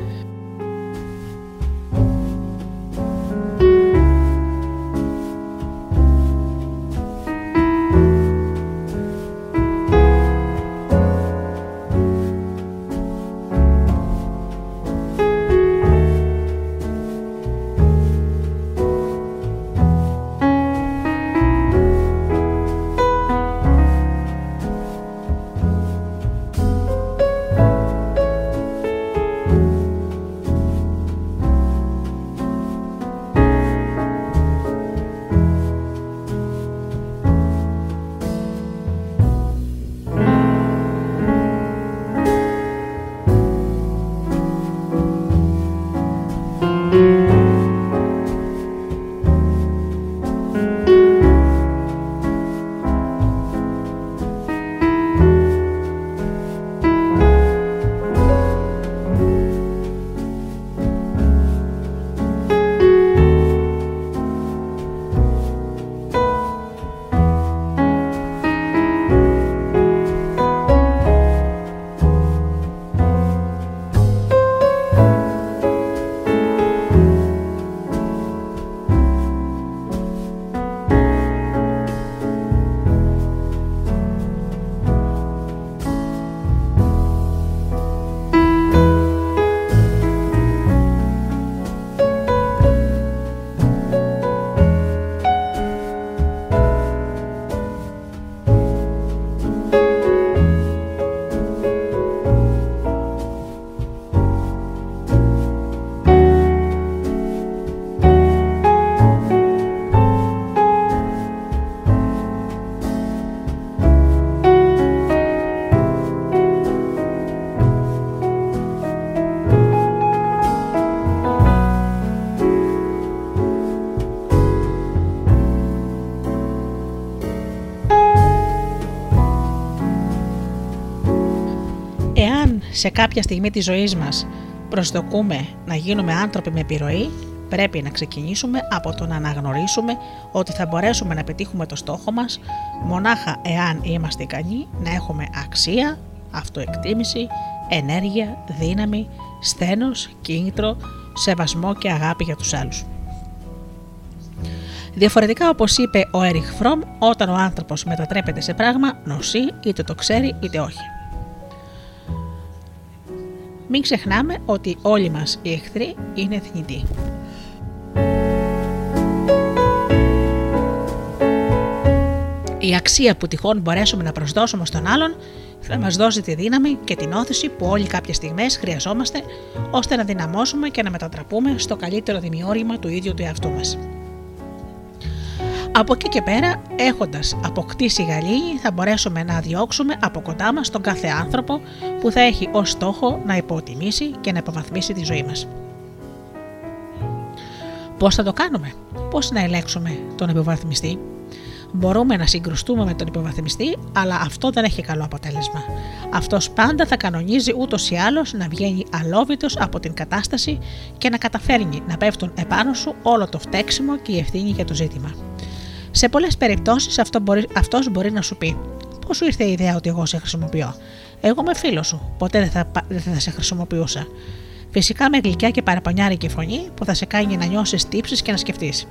Σε κάποια στιγμή της ζωής μας προσδοκούμε να γίνουμε άνθρωποι με επιρροή, πρέπει να ξεκινήσουμε από το να αναγνωρίσουμε ότι θα μπορέσουμε να πετύχουμε το στόχο μας μονάχα εάν είμαστε ικανοί να έχουμε αξία, αυτοεκτίμηση, ενέργεια, δύναμη, στένος, κίνητρο, σεβασμό και αγάπη για τους άλλους. Διαφορετικά, όπως είπε ο Έριχ Φρόμ, όταν ο άνθρωπος μετατρέπεται σε πράγμα, νοσεί είτε το ξέρει είτε όχι. Μην ξεχνάμε ότι όλοι μας οι εχθροί είναι θνητοί. Η αξία που τυχόν μπορέσουμε να προσδώσουμε στον άλλον θα μας δώσει τη δύναμη και την όθηση που όλοι κάποιες στιγμές χρειαζόμαστε ώστε να δυναμώσουμε και να μετατραπούμε στο καλύτερο δημιούργημα του ίδιου του εαυτού μας. Από εκεί και πέρα, έχοντας αποκτήσει γαλήνη, θα μπορέσουμε να διώξουμε από κοντά μας τον κάθε άνθρωπο που θα έχει ως στόχο να υποτιμήσει και να υποβαθμίσει τη ζωή μας. Πώς θα το κάνουμε, Πώς να ελέγξουμε τον υποβαθμιστή, Μπορούμε να συγκρουστούμε με τον υποβαθμιστή, αλλά αυτό δεν έχει καλό αποτέλεσμα. Αυτός πάντα θα κανονίζει ούτως ή άλλως να βγαίνει αλόβητος από την κατάσταση και να καταφέρνει να πέφτουν επάνω σου όλο το φταίξιμο και η ευθύνη για το ζήτημα. Σε πολλές περιπτώσεις αυτό μπορεί, αυτός μπορεί να σου πει: Πώς σου ήρθε η ιδέα ότι εγώ σε χρησιμοποιώ; Εγώ είμαι φίλος σου. Ποτέ δεν θα, δεν θα σε χρησιμοποιούσα. Φυσικά με γλυκιά και παραπανιάρικη φωνή που θα σε κάνει να νιώσεις τύψεις και να σκεφτείς.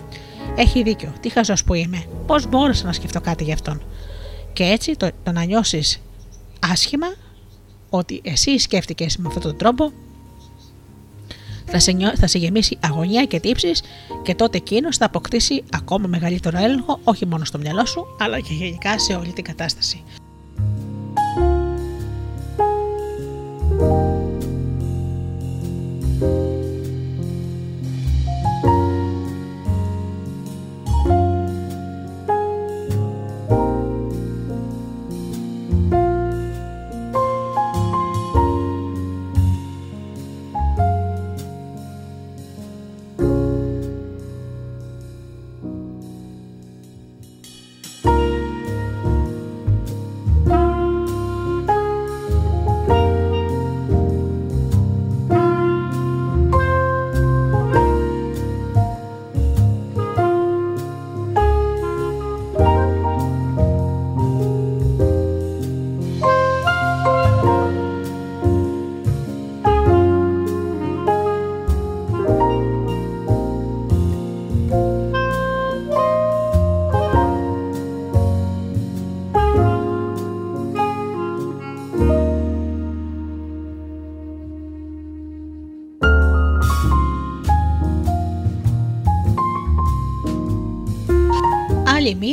Έχει δίκιο. Τι χαζός που είμαι. Πώς μπόρεσα να σκεφτώ κάτι γι' αυτόν. Και έτσι το, το να νιώσεις άσχημα ότι εσύ σκέφτηκες με αυτόν τον τρόπο θα σε, θα σε γεμίσει αγωνία και τύψεις και τότε εκείνος θα αποκτήσει ακόμα μεγαλύτερο έλεγχο όχι μόνο στο μυαλό σου αλλά και γενικά σε όλη την κατάσταση.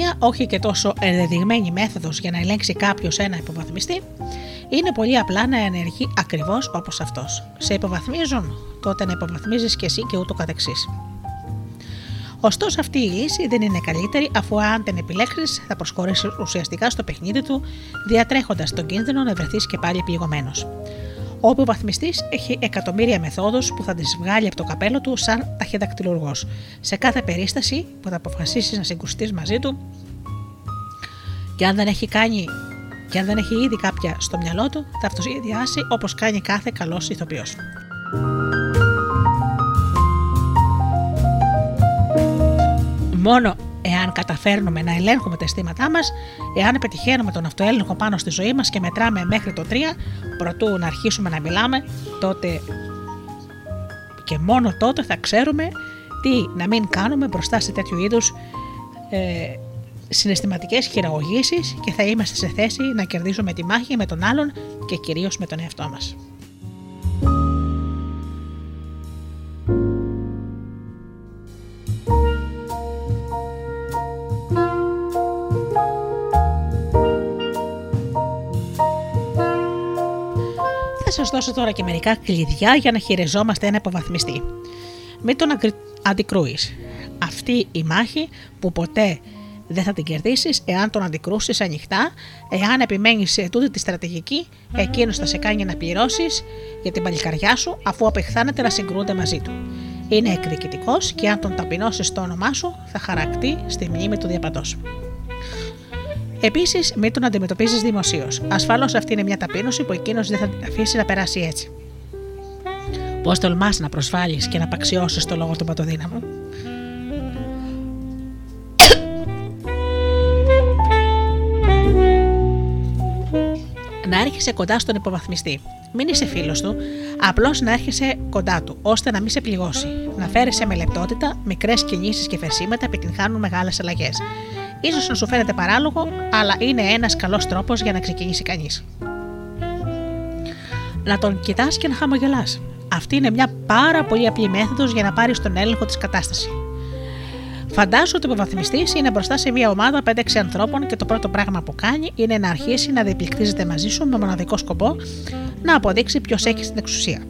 Μία, όχι και τόσο ενδεδειγμένη μέθοδος για να ελέγξει κάποιος ένα υποβαθμιστή, είναι πολύ απλά να ενεργεί ακριβώς όπως αυτός. Σε υποβαθμίζουν, τότε να υποβαθμίζεις και εσύ και ούτω καθεξής. Ωστόσο, αυτή η λύση δεν είναι καλύτερη αφού αν την επιλέξεις θα προσχωρήσεις ουσιαστικά στο παιχνίδι του, διατρέχοντας τον κίνδυνο να βρεθείς και πάλι πληγωμένος. Ο υποβαθμιστής έχει εκατομμύρια μεθόδους που θα τις βγάλει από το καπέλο του σαν ταχυδακτηλουργός. Σε κάθε περίσταση που θα αποφασίσεις να συγκρουστείς μαζί του, και αν δεν έχει κάνει και αν δεν έχει ήδη κάποια στο μυαλό του, θα αυτοσχεδιάσει όπως κάνει κάθε καλός ηθοποιός. Μόνο εάν καταφέρνουμε να ελέγχουμε τα αισθήματά μας, εάν πετυχαίνουμε τον αυτοέλεγχο πάνω στη ζωή μας και μετράμε μέχρι το 3, προτού να αρχίσουμε να μιλάμε, τότε και μόνο τότε θα ξέρουμε τι να μην κάνουμε μπροστά σε τέτοιου είδους ε, συναισθηματικές χειραγωγήσεις και θα είμαστε σε θέση να κερδίσουμε τη μάχη με τον άλλον και κυρίως με τον εαυτό μας. Θα σας δώσω τώρα και μερικά κλειδιά για να χειριζόμαστε ένα υποβαθμιστή. Μην τον αντικρούεις. Αυτή η μάχη που ποτέ δεν θα την κερδίσεις εάν τον αντικρούσεις ανοιχτά, εάν επιμένεις σε τούτη τη στρατηγική, εκείνος θα σε κάνει να πληρώσεις για την παλικαριά σου αφού απεχθάνεται να συγκρούνται μαζί του. Είναι εκδικητικός και αν τον ταπεινώσεις στο όνομά σου, θα χαρακτεί στη μνήμη του διαπαντός. Επίσης, μην τον αντιμετωπίζεις δημοσίως. Ασφαλώς αυτή είναι μια ταπείνωση που εκείνος δεν θα την αφήσει να περάσει έτσι. Πώς τολμάς να προσβάλλεις και να απαξιώσεις το λόγο του πατοδύναμου; Να έρχεσαι κοντά στον υποβαθμιστή. Μην είσαι φίλος του, απλώς να έρχεσαι κοντά του, ώστε να μην σε πληγώσει. Να φέρεσαι με λεπτότητα, μικρές κινήσεις και φερσίματα επιτυγχάνουν μεγάλες αλλαγές. σω να σου φαίνεται παράλογο, αλλά είναι ένας καλός τρόπος για να ξεκινήσει κανείς. Να τον κοιτάς και να χαμογελάς. Αυτή είναι μια πάρα πολύ απλή μέθοδος για να πάρεις τον έλεγχο της κατάστασης. Φαντάσου ότι ο υποβαθμιστής είναι μπροστά σε μια ομάδα 5-6 ανθρώπων και το πρώτο πράγμα που κάνει είναι να αρχίσει να διεπληκτίζεται μαζί σου με μοναδικό σκοπό να αποδείξει ποιος έχει την εξουσία.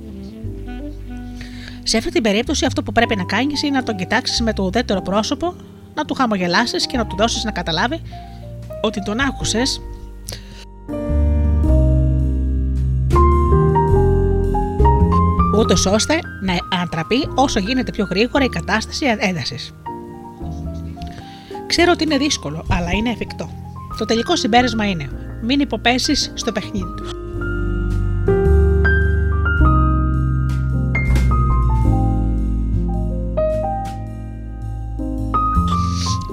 Σε αυτή την περίπτωση, αυτό που πρέπει να κάνεις είναι να τον κοιτάξεις με το ουδέτερο πρόσωπο, να του χαμογελάσεις και να του δώσεις να καταλάβει ότι τον άκουσες ούτως ώστε να ανατραπεί όσο γίνεται πιο γρήγορα η κατάσταση έντασης. Ξέρω ότι είναι δύσκολο, αλλά είναι εφικτό. Το τελικό συμπέρασμα είναι: μην υποπέσεις στο παιχνίδι τους.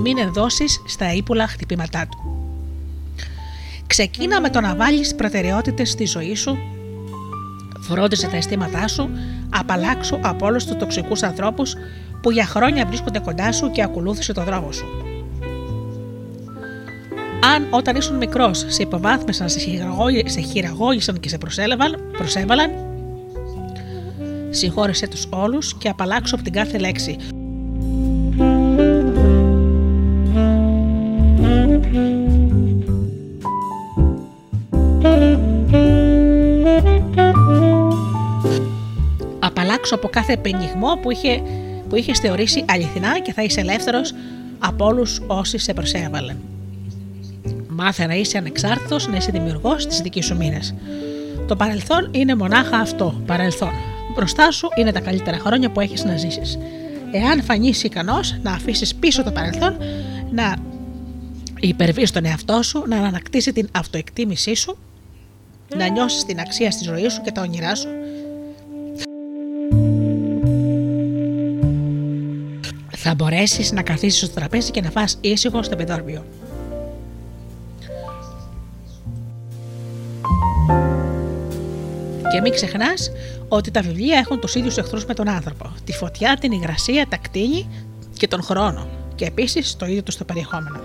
Μην ενδώσεις στα ύπουλα χτυπήματά του. Ξεκίνα με το να βάλεις προτεραιότητες στη ζωή σου, φρόντιζε τα αισθήματά σου, απαλλάξου από όλους τους τοξικούς ανθρώπους που για χρόνια βρίσκονται κοντά σου και ακολούθησε το δρόμο σου αν όταν ήσουν μικρός σε υποβάθμισαν, σε, χειραγώγησαν και σε προσέβαλαν, συγχώρεσέ τους όλους και απαλλάξω από την κάθε λέξη. Απαλλάξω από κάθε πενιγμό που, είχε, που είχες θεωρήσει αληθινά και θα είσαι ελεύθερος από όλους όσοι σε προσέβαλαν. Μάθε να είσαι ανεξάρτητος, να είσαι δημιουργός της δικής σου μοίρα. Το παρελθόν είναι μονάχα αυτό, παρελθόν. Μπροστά σου είναι τα καλύτερα χρόνια που έχεις να ζήσεις. Εάν φανείς ικανός να αφήσεις πίσω το παρελθόν, να υπερβείς τον εαυτό σου, να ανακτήσει την αυτοεκτίμησή σου, να νιώσεις την αξία στη ζωή σου και τα όνειρά σου, θα μπορέσεις να καθίσεις στο τραπέζι και να φας ήσυχο στο πεδόρμιο. Και μην ξεχνάς ότι τα βιβλία έχουν τους ίδιους εχθρούς με τον άνθρωπο. Τη φωτιά, την υγρασία, τα κτίνη και τον χρόνο. Και επίσης το ίδιο τους το περιεχόμενο.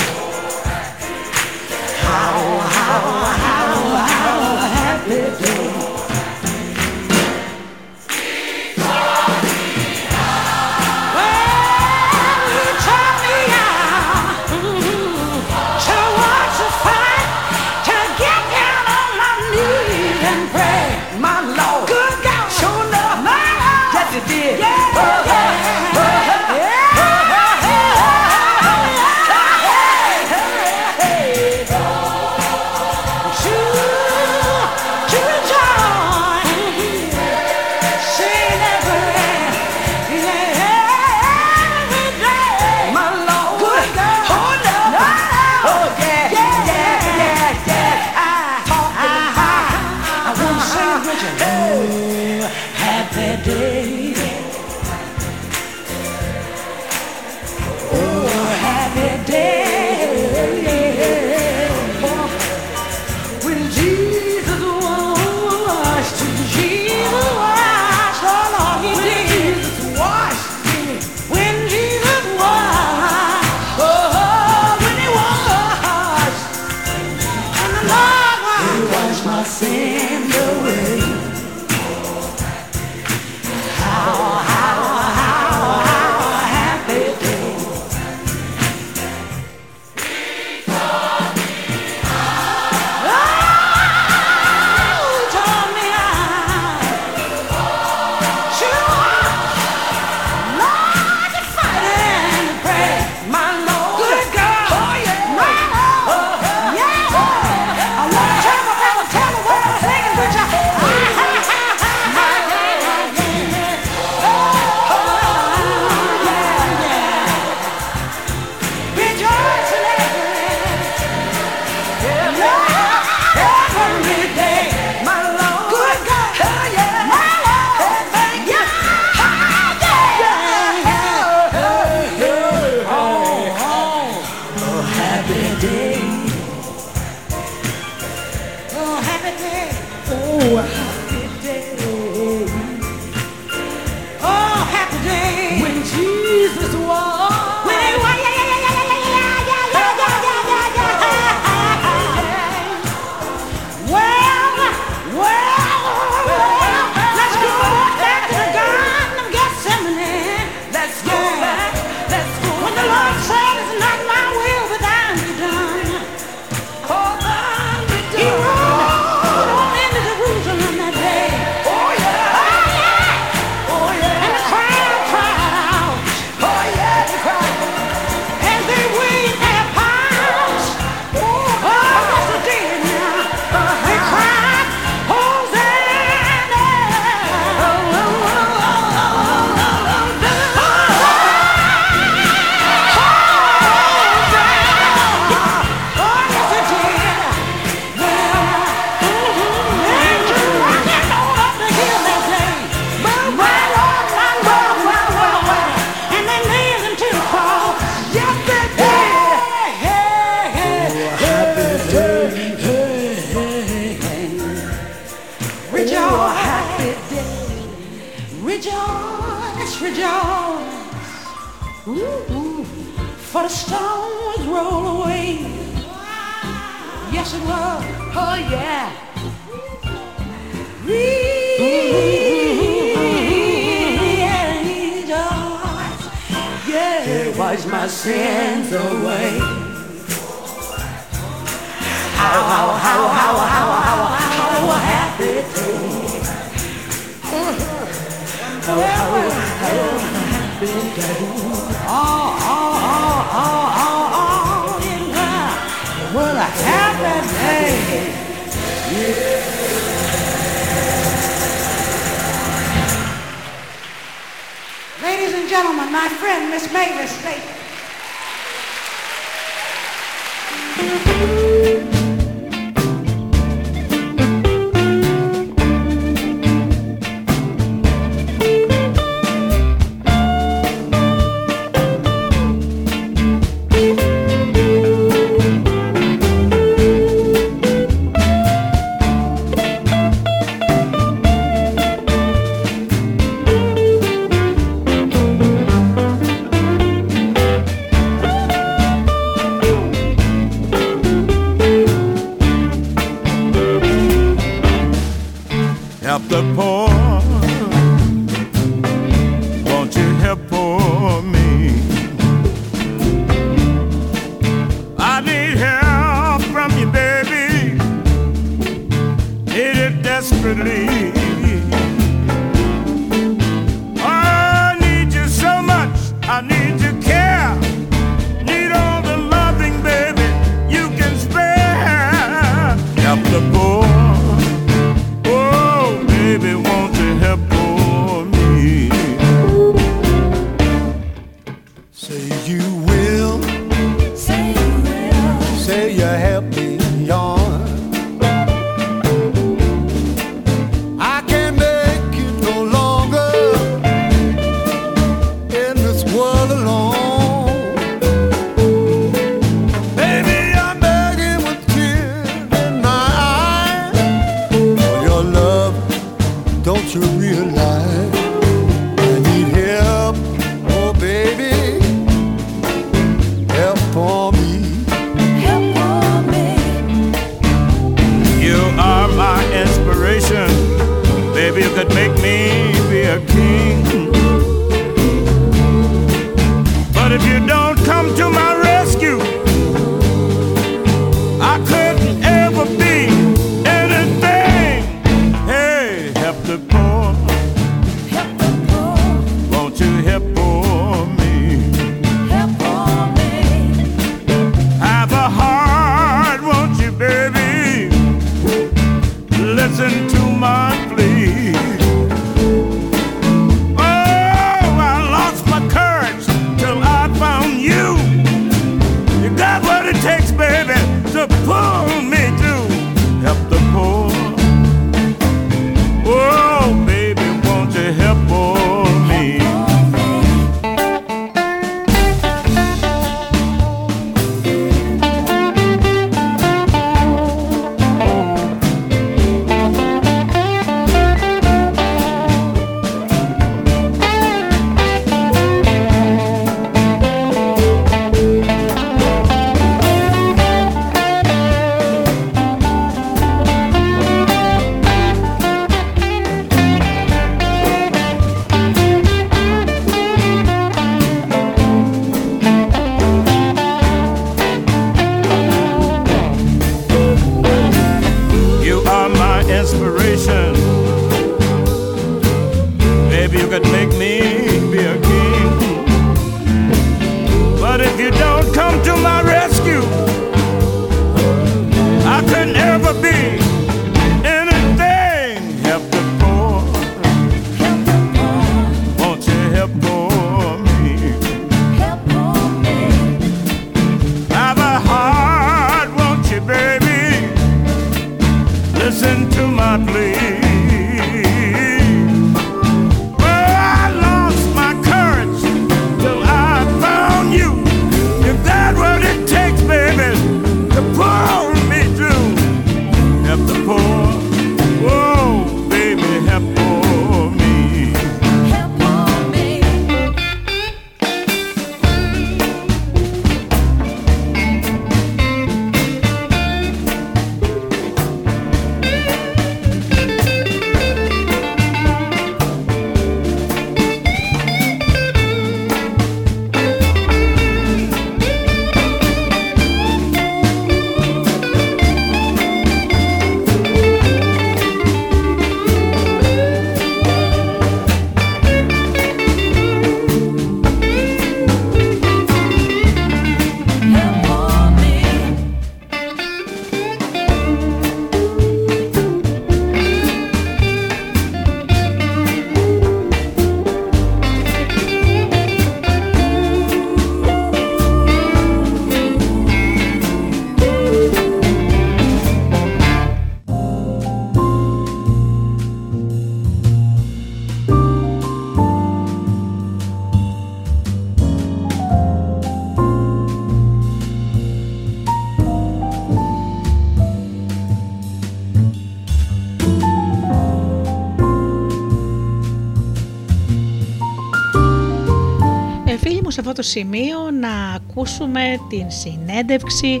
Αυτό το σημείο να ακούσουμε την συνέντευξη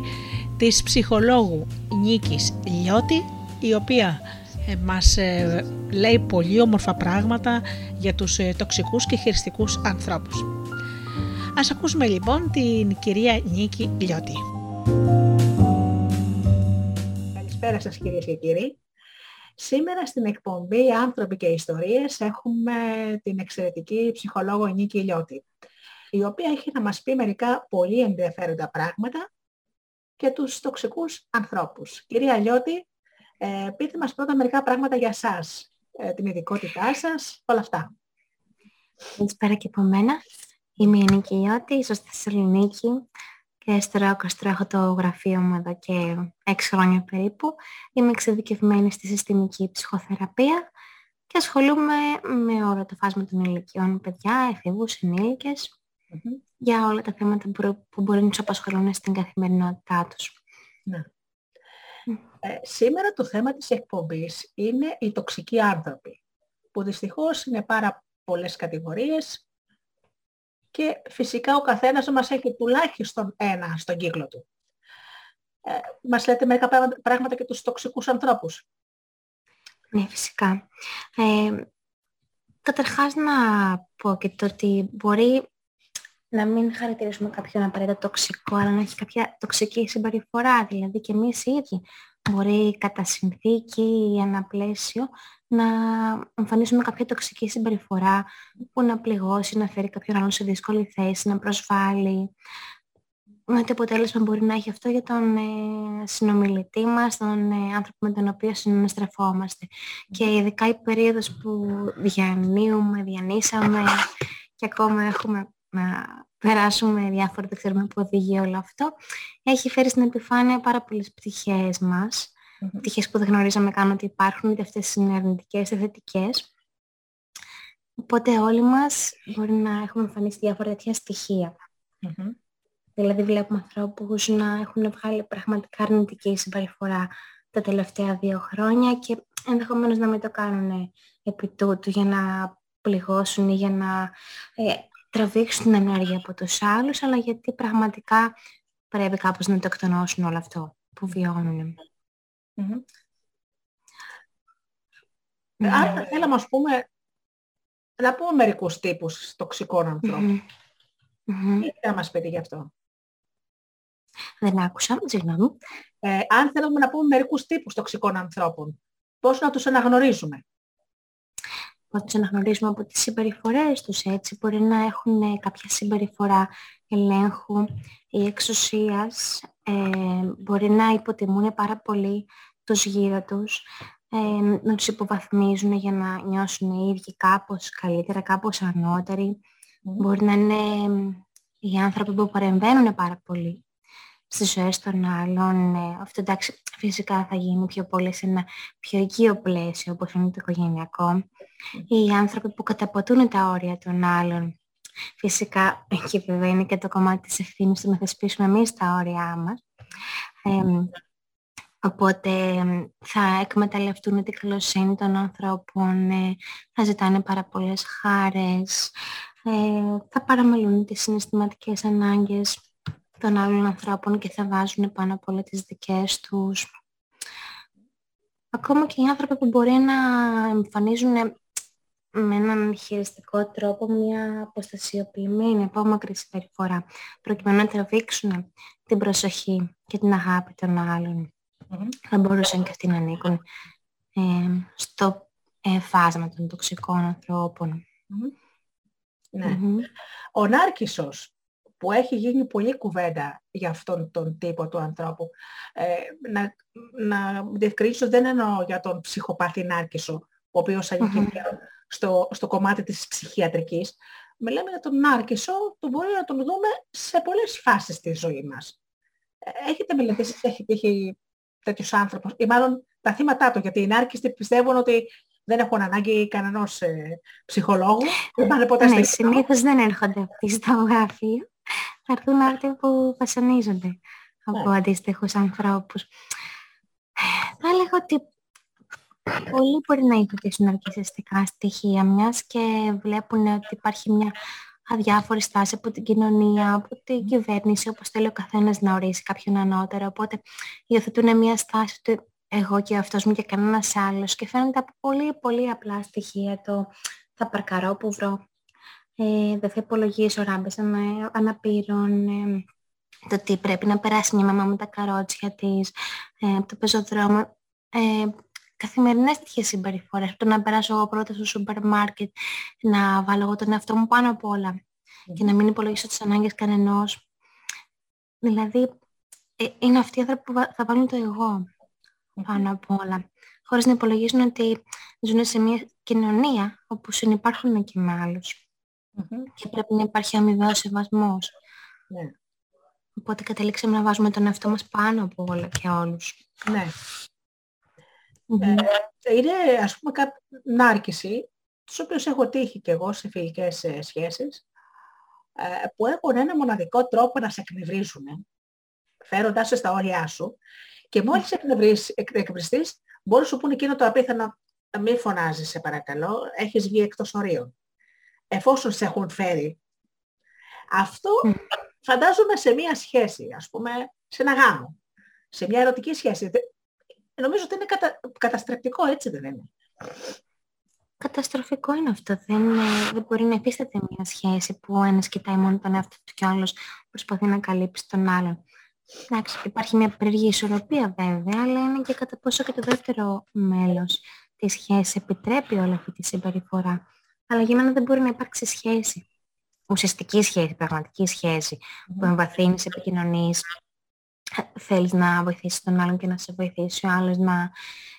της ψυχολόγου Νίκης Λιώτη η οποία ε, μας ε, λέει πολύ όμορφα πράγματα για τους ε, τοξικούς και χειριστικούς ανθρώπους. Ας ακούσουμε λοιπόν την κυρία Νίκη Λιώτη. Καλησπέρα σας κυρίες και κύριοι. Σήμερα στην εκπομπή «Άνθρωποι και Ιστορίες» έχουμε την εξαιρετική ψυχολόγο Νίκη Λιώτη, η οποία έχει να μας πει μερικά πολύ ενδιαφέροντα πράγματα και τους τοξικούς ανθρώπους. Κυρία Λιώτη, ε, πείτε μας πρώτα μερικά πράγματα για σας, ε, την ειδικότητά σας, όλα αυτά. Καλησπέρα και από μένα. Είμαι η Νίκη Λιώτη, ζω στη Θεσσαλονίκη και στο Ρόκαστρο έχω το γραφείο μου εδώ και έξι χρόνια περίπου. Είμαι εξειδικευμένη στη συστημική ψυχοθεραπεία και ασχολούμαι με όλο το φάσμα των ηλικιών, παιδιά, εφηβούς, ενήλικες, για όλα τα θέματα που, που μπορεί να τους απασχολούν στην καθημερινότητά τους. Ναι. Ε, σήμερα το θέμα της εκπομπής είναι οι τοξικοί άνθρωποι, που δυστυχώς είναι πάρα πολλές κατηγορίες και φυσικά ο καθένας μας έχει τουλάχιστον ένα στον κύκλο του. Ε, μας λέτε μερικά πράγματα και τους τοξικούς ανθρώπους. Ναι, φυσικά. Ε, καταρχάς να πω και το ότι μπορεί να μην χαρακτηρίσουμε κάποιον απαραίτητα τοξικό, αλλά να έχει κάποια τοξική συμπεριφορά. Δηλαδή και εμείς οι ίδιοι μπορεί κατά συνθήκη ή ένα πλαίσιο να εμφανίσουμε κάποια τοξική συμπεριφορά που να πληγώσει, να φέρει κάποιον άλλο σε δύσκολη θέση, να προσβάλλει. Με το αποτέλεσμα μπορεί να έχει αυτό για τον ε, συνομιλητή μας, τον ε, άνθρωπο με τον οποίο συναστρεφόμαστε. Και ειδικά η περίοδος που διανύουμε, διανύσαμε και ακόμα έχουμε να περάσουμε διάφορα, δεν ξέρουμε που οδηγεί όλο αυτό, έχει φέρει στην επιφάνεια πάρα πολλές πτυχές μας, mm-hmm. πτυχές που δεν γνωρίζαμε καν ότι υπάρχουν, είτε αυτές είναι αρνητικές είτε θετικές. Οπότε όλοι μας μπορεί να έχουμε εμφανίσει διάφορα τέτοια στοιχεία. Mm-hmm. Δηλαδή βλέπουμε ανθρώπους να έχουν βγάλει πραγματικά αρνητική συμπεριφορά τα τελευταία δύο χρόνια και ενδεχομένως να μην το κάνουν επί τούτου για να πληγώσουν ή για να ε, τραβήξουν την ενέργεια από τους άλλους, αλλά γιατί πραγματικά πρέπει κάπως να το εκτονώσουν όλο αυτό που βιώνουν. Mm-hmm. Αν θα θέλαμε, ας πούμε, να πούμε μερικούς τύπους τοξικών ανθρώπων. Mm-hmm. Τι θα μας πείτε γι' αυτό; Δεν άκουσα, συγγνώμη. Ε, αν θέλουμε να πούμε μερικούς τύπους τοξικών ανθρώπων, πώς να τους αναγνωρίζουμε; Να τους αναγνωρίζουμε από τις συμπεριφορές τους έτσι. Μπορεί να έχουν ε, κάποια συμπεριφορά ελέγχου ή εξουσίας, ε, μπορεί να υποτιμούν πάρα πολύ τους γύρω τους, ε, να τους υποβαθμίζουν για να νιώσουν οι ίδιοι κάπως καλύτερα, κάπως ανώτεροι. Μπορεί να είναι οι άνθρωποι που παρεμβαίνουν πάρα πολύ στις ζωές των άλλων. Ε, αυτό εντάξει φυσικά θα γίνει πιο πολύ σε ένα πιο οικείο πλαίσιο όπως είναι το οικογενειακό. Οι άνθρωποι που καταποτούν τα όρια των άλλων. Φυσικά εκεί βέβαια είναι και το κομμάτι της ευθύνης του να θεσπίσουμε εμείς τα όρια μας. οπότε θα εκμεταλλευτούν την καλοσύνη των ανθρώπων, ε, θα ζητάνε πάρα πολλές χάρες, ε, θα παραμελούν τις συναισθηματικές ανάγκες των άλλων ανθρώπων και θα βάζουν πάνω από όλα τις δικές τους. Ακόμα και οι άνθρωποι που μπορεί να εμφανίζουν με έναν χειριστικό τρόπο μια αποστασιοποιημένη, απόμακρη συμπεριφορά, προκειμένου να τραβήξουν την προσοχή και την αγάπη των άλλων. Θα μπορούσαν και αυτοί να ανήκουν ε, στο ε, φάσμα των τοξικών Ναι. Ο Νάρκισσος που έχει γίνει πολλή κουβέντα για αυτόν τον τύπο του ανθρώπου. Ε, να, να διευκρινίσω, δεν εννοώ για τον ψυχοπαθή Νάρκησο, ο οποίος στο, στο κομμάτι της ψυχιατρικής. Μιλάμε για τον Νάρκησο που μπορεί να τον δούμε σε πολλές φάσεις της ζωής μας. Ε, έχετε μελετήσει, έχει τύχει τέτοιους άνθρωπους, ή μάλλον τα θύματα του, γιατί οι Νάρκιστοι πιστεύουν ότι δεν έχουν ανάγκη κανένας ε, ψυχολόγου. Δεν πάνε ποτέ ναι, συνήθως δεν έρχονται αυτοί στο γραφείο θα έρθουν αυτοί που βασανίζονται από ναι. αντίστοιχους ανθρώπους. Θα έλεγα ότι πολλοί μπορεί να υιοθετήσουν αρκισιστικά στοιχεία μιας και βλέπουν ότι υπάρχει μια αδιάφορη στάση από την κοινωνία, από την κυβέρνηση, όπως θέλει ο καθένας να ορίσει κάποιον ανώτερο. Οπότε υιοθετούν μια στάση ότι εγώ και αυτός μου και κανένας άλλος και φαίνεται από πολύ πολύ απλά στοιχεία το θα παρκαρώ που βρω, ε, δεν θα υπολογίσω ράμπες ανα, αναπήρων, ε, το τι πρέπει να περάσει μια μαμά με τα καρότσια της, ε, από το πεζοδρόμιο. Ε, καθημερινές τέτοιες συμπεριφορές. Το να περάσω εγώ πρώτα στο σούπερ μάρκετ, να βάλω εγώ τον εαυτό μου πάνω απ' όλα και να μην υπολογίσω τις ανάγκες κανενός. Δηλαδή, ε, είναι αυτοί οι άνθρωποι που βα- θα βάλουν το εγώ πάνω απ' όλα. Χωρίς να υπολογίζουν ότι ζουν σε μια κοινωνία όπου συνυπάρχουν και με άλλους. Και πρέπει να υπάρχει αμοιβαίος σεβασμός. Ναι. Οπότε καταλήξαμε να βάζουμε τον εαυτό μας πάνω από όλα και όλους. Ναι. Μμμ. Ε, είναι ας πούμε κά... νάρκηση, τους οποίους έχω τύχει και εγώ σε φιλικές ε, σχέσεις, ε, που έχουν ένα μοναδικό τρόπο να σε εκνευρίζουν, φέροντάς σε στα όρια σου και μόλις εκνευρίσει- εκ- εκνευριστείς, μπορεί να σου πούνε εκείνο το απίθανο, μη φωνάζεις σε παρακαλώ, έχεις βγει εκτός ορίων. Εφόσον σε έχουν φέρει. Αυτό φαντάζομαι σε μία σχέση, ας πούμε, σε ένα γάμο, σε μια ερωτική σχέση. Δε- Νομίζω ότι είναι κατα... καταστρεπτικό, έτσι δεν είναι. Καταστροφικό είναι αυτό. Δεν, ε, δεν μπορεί να υφίσταται μια σχέση που ο ένας κοιτάει μόνο τον εαυτό του και ο άλλος προσπαθεί να καλύψει τον άλλον. Εντάξει, υπάρχει μια περίεργη ισορροπία βέβαια, αλλά είναι και κατά πόσο και το δεύτερο μέλος της σχέσης επιτρέπει όλη αυτή τη συμπεριφορά. Αλλά για μένα δεν μπορεί να υπάρξει σχέση. Ουσιαστική σχέση, πραγματική σχέση, που εμβαθύνεις, επικοινωνείς, ε, θέλεις να βοηθήσεις τον άλλον και να σε βοηθήσει ο άλλος να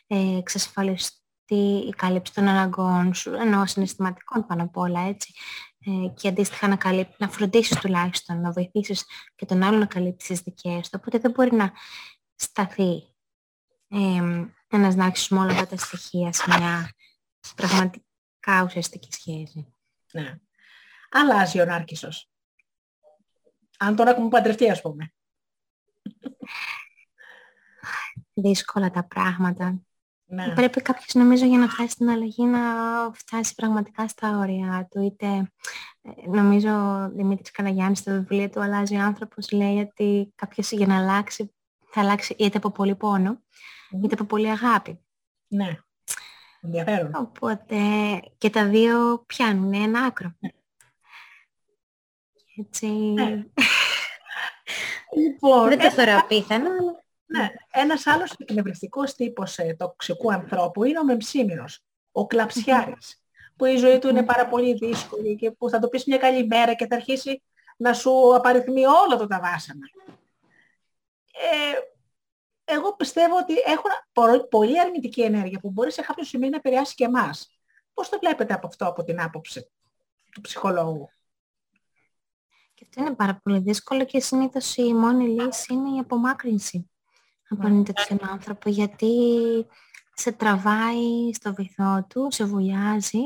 ε, εξασφαλιστεί η κάλυψη των αναγκών σου, ενώ συναισθηματικών πάνω απ' όλα, έτσι. Ε, και αντίστοιχα να, καλύπ, να φροντίσεις τουλάχιστον, να βοηθήσεις και τον άλλον να καλύψει τις δικές του. Οπότε δεν μπορεί να σταθεί ε, ένας να με όλα αυτά τα στοιχεία σε μια πραγματικά ουσιαστική σχέση. Ναι. Αλλάζει ο Νάρκισσος. Αν τον έχουμε παντρευτεί, ας πούμε. Δύσκολα τα πράγματα. Ναι. Πρέπει κάποιος νομίζω για να φτάσει στην αλλαγή να φτάσει πραγματικά στα όρια του. Είτε ε, νομίζω ο Δημήτρης Καναγιάννης στο βιβλίο του «Αλλάζει ο άνθρωπος» λέει ότι κάποιος για να αλλάξει θα αλλάξει είτε από πολύ πόνο είτε από πολύ αγάπη. Ναι. Ενδιαφέρον. Οπότε και τα δύο πιάνουν ένα άκρο. Έτσι... Ναι. *laughs* Λοιπόν, Δεν το ένα- θεωρώ απίθανο, αλλά Ναι, ένας άλλος εκνευριστικός τύπος ε, τοξικού ανθρώπου είναι ο μεμψίμυρος, ο κλαψιάρης, που η ζωή του είναι πάρα πολύ δύσκολη και που θα το πεις μια καλή μέρα και θα αρχίσει να σου απαριθμεί όλα το τα βάσανα. Ε, εγώ πιστεύω ότι έχουν πο- πολύ αρνητική ενέργεια που μπορεί σε κάποιο σημείο να επηρεάσει και εμάς. Πώς το βλέπετε από αυτό από την άποψη του ψυχολόγου; Και αυτό είναι πάρα πολύ δύσκολο και συνήθως η μόνη λύση είναι η απομάκρυνση από έναν τέτοιον άνθρωπο γιατί σε τραβάει στο βυθό του, σε βουλιάζει,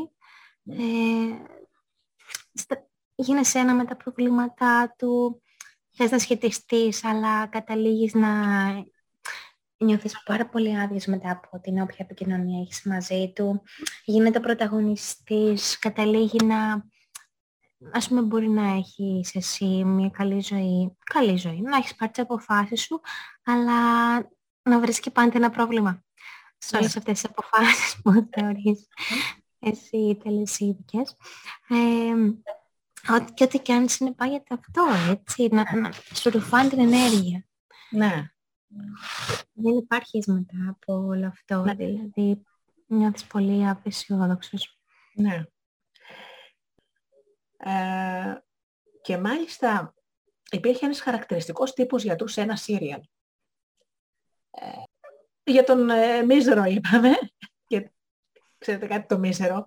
ε, στα- γίνεσαι ένα με τα προβλήματά του, θες να σχετιστείς αλλά καταλήγεις να νιώθεις πάρα πολύ άδειες μετά από την όποια επικοινωνία έχεις μαζί του, γίνεται πρωταγωνιστής, καταλήγει να ας πούμε μπορεί να έχεις εσύ μια καλή ζωή, καλή ζωή, να έχεις πάρει τις αποφάσεις σου, αλλά να βρεις και πάντα ένα πρόβλημα σε όλες αυτές τις αποφάσεις που θεωρείς εσύ τελεσίδικες. Ε, ότι και ό,τι και αν συνεπάγεται αυτό, έτσι, να, να σου ρουφάνε την ενέργεια. Ναι. Δεν υπάρχεις μετά από όλο αυτό, Ναι. δηλαδή νιώθεις πολύ απεσιόδοξος. Ναι. Ε, και μάλιστα υπήρχε ένας χαρακτηριστικός τύπος γιατρού σε ένα σύριαλ. Ε, για τον ε, Μίζερο είπαμε. Και, ξέρετε κάτι το Μίζερο.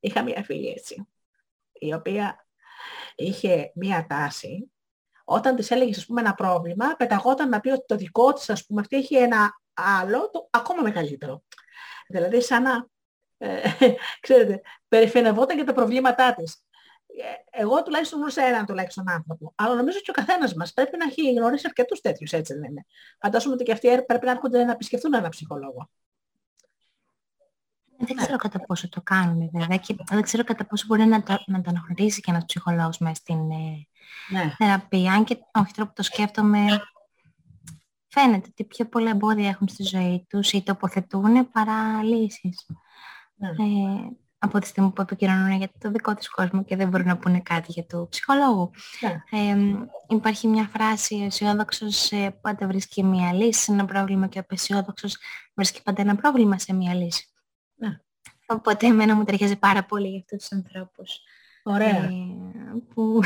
Είχα μια φίλη έτσι, η οποία είχε μια τάση. Όταν της έλεγες ας πούμε ένα πρόβλημα, πεταγόταν να πει ότι το δικό της ας πούμε αυτή έχει ένα άλλο, το ακόμα μεγαλύτερο. Δηλαδή σαν να, ε, *laughs* ξέρετε, περιφενευόταν για τα προβλήματά της. Ε, Εγώ τουλάχιστον γνώρισα έναν τουλάχιστον άνθρωπο. Αλλά νομίζω και ο καθένας μας πρέπει να έχει γνωρίσει αρκετούς τέτοιους, έτσι δεν είναι. Φαντάζομαι ότι και αυτοί πρέπει να έρχονται να επισκεφτούν έναν ψυχολόγο. Δεν ξέρω κατά πόσο το κάνουν βέβαια και δεν ξέρω κατά πόσο μπορεί να το, να το αναγνωρίσει και ένας ψυχολόγος μέσα στην ε, Ναι. θεραπεία. Αν και όχι τώρα που το σκέφτομαι, φαίνεται ότι πιο πολλά εμπόδια έχουν στη ζωή τους ή τοποθετούν παρά λύσεις. Ναι. Ε, από τη στιγμή που επικοινωνούν για το δικό τους κόσμο και δεν μπορούν να πούνε κάτι για το ψυχολόγο. Ναι. Ε, υπάρχει μια φράση, ο αισιόδοξο πάντα βρίσκει μια λύση σε ένα πρόβλημα και ο απεσιόδοξος βρίσκει πάντα ένα πρόβλημα σε μια λύση. Ναι. Οπότε εμένα μου ταιριάζει πάρα πολύ για αυτούς τους ανθρώπους. Ωραία. Ε, που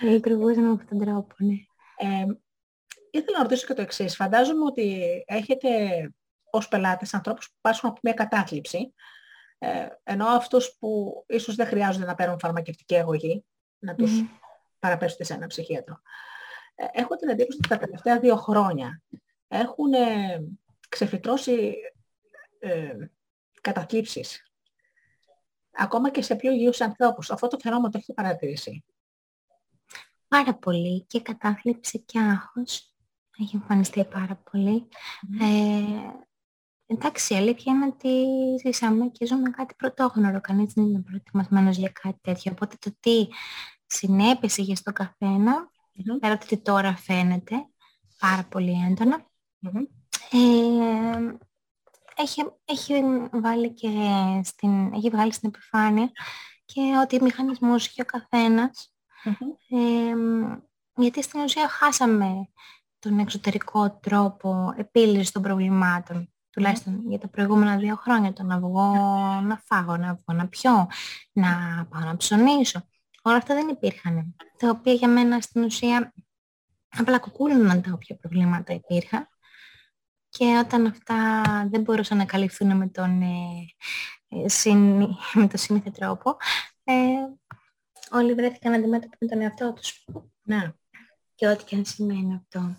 λειτουργούσαν με αυτόν τον τρόπο, ναι. Ε, ήθελα να ρωτήσω και το εξής. Φαντάζομαι ότι έχετε ως πελάτες ανθρώπους που πάσχουν από μια κατάθλιψη, ε, ενώ αυτούς που ίσως δεν χρειάζονται να παίρνουν φαρμακευτική αγωγή, να τους Μμμ. παραπέσουν σε ένα ψυχίατρο. Ε, έχω την εντύπωση ότι τα τελευταία δύο χρόνια έχουν ε, ξεφυτρώσει ε, καταθλίψεις. Ακόμα και σε πιο υγιούς ανθρώπους. Αυτό το φαινόμενο το έχετε παρατηρήσει. Πάρα πολύ και κατάθλιψη και άγχος. Έχει εμφανιστεί πάρα πολύ. Ε, εντάξει, η αλήθεια είναι ότι ζήσαμε και ζούμε κάτι πρωτόγνωρο. Κανείς δεν είναι προετοιμασμένος για κάτι τέτοιο. Οπότε το τι συνέπεσε για στον καθένα, Μμμ. πέρα από το τι τώρα φαίνεται πάρα πολύ έντονα, Μμμ. ε, έχει, έχει, βάλει και στην, έχει βγάλει στην επιφάνεια και ότι μηχανισμούς έχει ο καθένας Μμμ. ε, γιατί στην ουσία χάσαμε τον εξωτερικό τρόπο επίλυσης των προβλημάτων τουλάχιστον για τα προηγούμενα δύο χρόνια το να βγω να φάγω, να βγω να πιω, να πάω να ψωνίσω. Όλα αυτά δεν υπήρχαν τα οποία για μένα στην ουσία απλά κουκούλωναν τα όποια προβλήματα υπήρχαν και όταν αυτά δεν μπορούσαν να καλυφθούν με τον, ε, ε, συνη- *laughs* με τον σύνηθε τρόπο ε, όλοι βρέθηκαν αντιμέτωποι με τον εαυτό τους Ναι. και ό,τι και αν σημαίνει αυτό.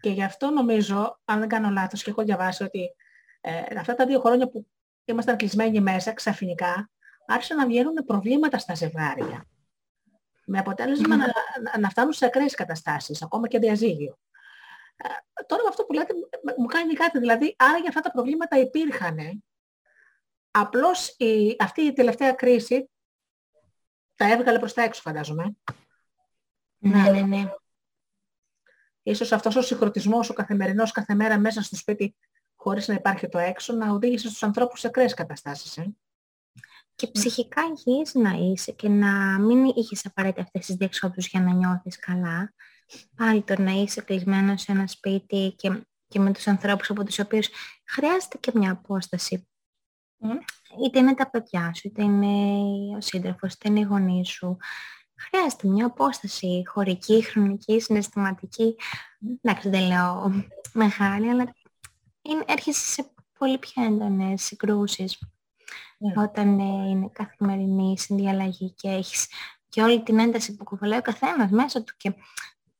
Και γι' αυτό νομίζω, αν δεν κάνω λάθος και έχω διαβάσει ότι ε, αυτά τα δύο χρόνια που ήμασταν κλεισμένοι μέσα ξαφνικά άρχισαν να βγαίνουν προβλήματα στα ζευγάρια. Με αποτέλεσμα να, να- να φτάνουν σε ακραίες καταστάσεις, ακόμα και διαζύγιο. Ε, τώρα με αυτό που λέτε μ- μου κάνει κάτι, δηλαδή άρα για αυτά τα προβλήματα υπήρχαν. Απλώς η, αυτή η τελευταία κρίση τα έβγαλε προς τα έξω φαντάζομαι. Ναι, ναι, ναι. Ίσως αυτός ο συγχρονισμός, ο καθημερινός κάθε μέρα μέσα στο σπίτι χωρίς να υπάρχει το έξω, να οδήγησε στους ανθρώπους σε ακραίες καταστάσεις. Ε. Και ψυχικά υγιής να είσαι και να μην είχες απαραίτητα αυτές τις διεξόδους για να νιώθεις καλά. Πάλι το να είσαι κλεισμένος σε ένα σπίτι και, και με τους ανθρώπους από τους οποίους χρειάζεται και μια απόσταση. Μμ. Είτε είναι τα παιδιά σου, είτε είναι ο σύντροφος, είτε είναι οι γονείς σου. Χρειάζεται μια απόσταση χωρική, χρονική, συναισθηματική. Εντάξει, δεν λέω μεγάλη, αλλά είναι, έρχεσαι σε πολύ πιο έντονες συγκρούσεις Ναι. όταν ε, είναι καθημερινή συνδιαλλαγή και έχεις και όλη την ένταση που κουβαλάει ο καθένας μέσα του και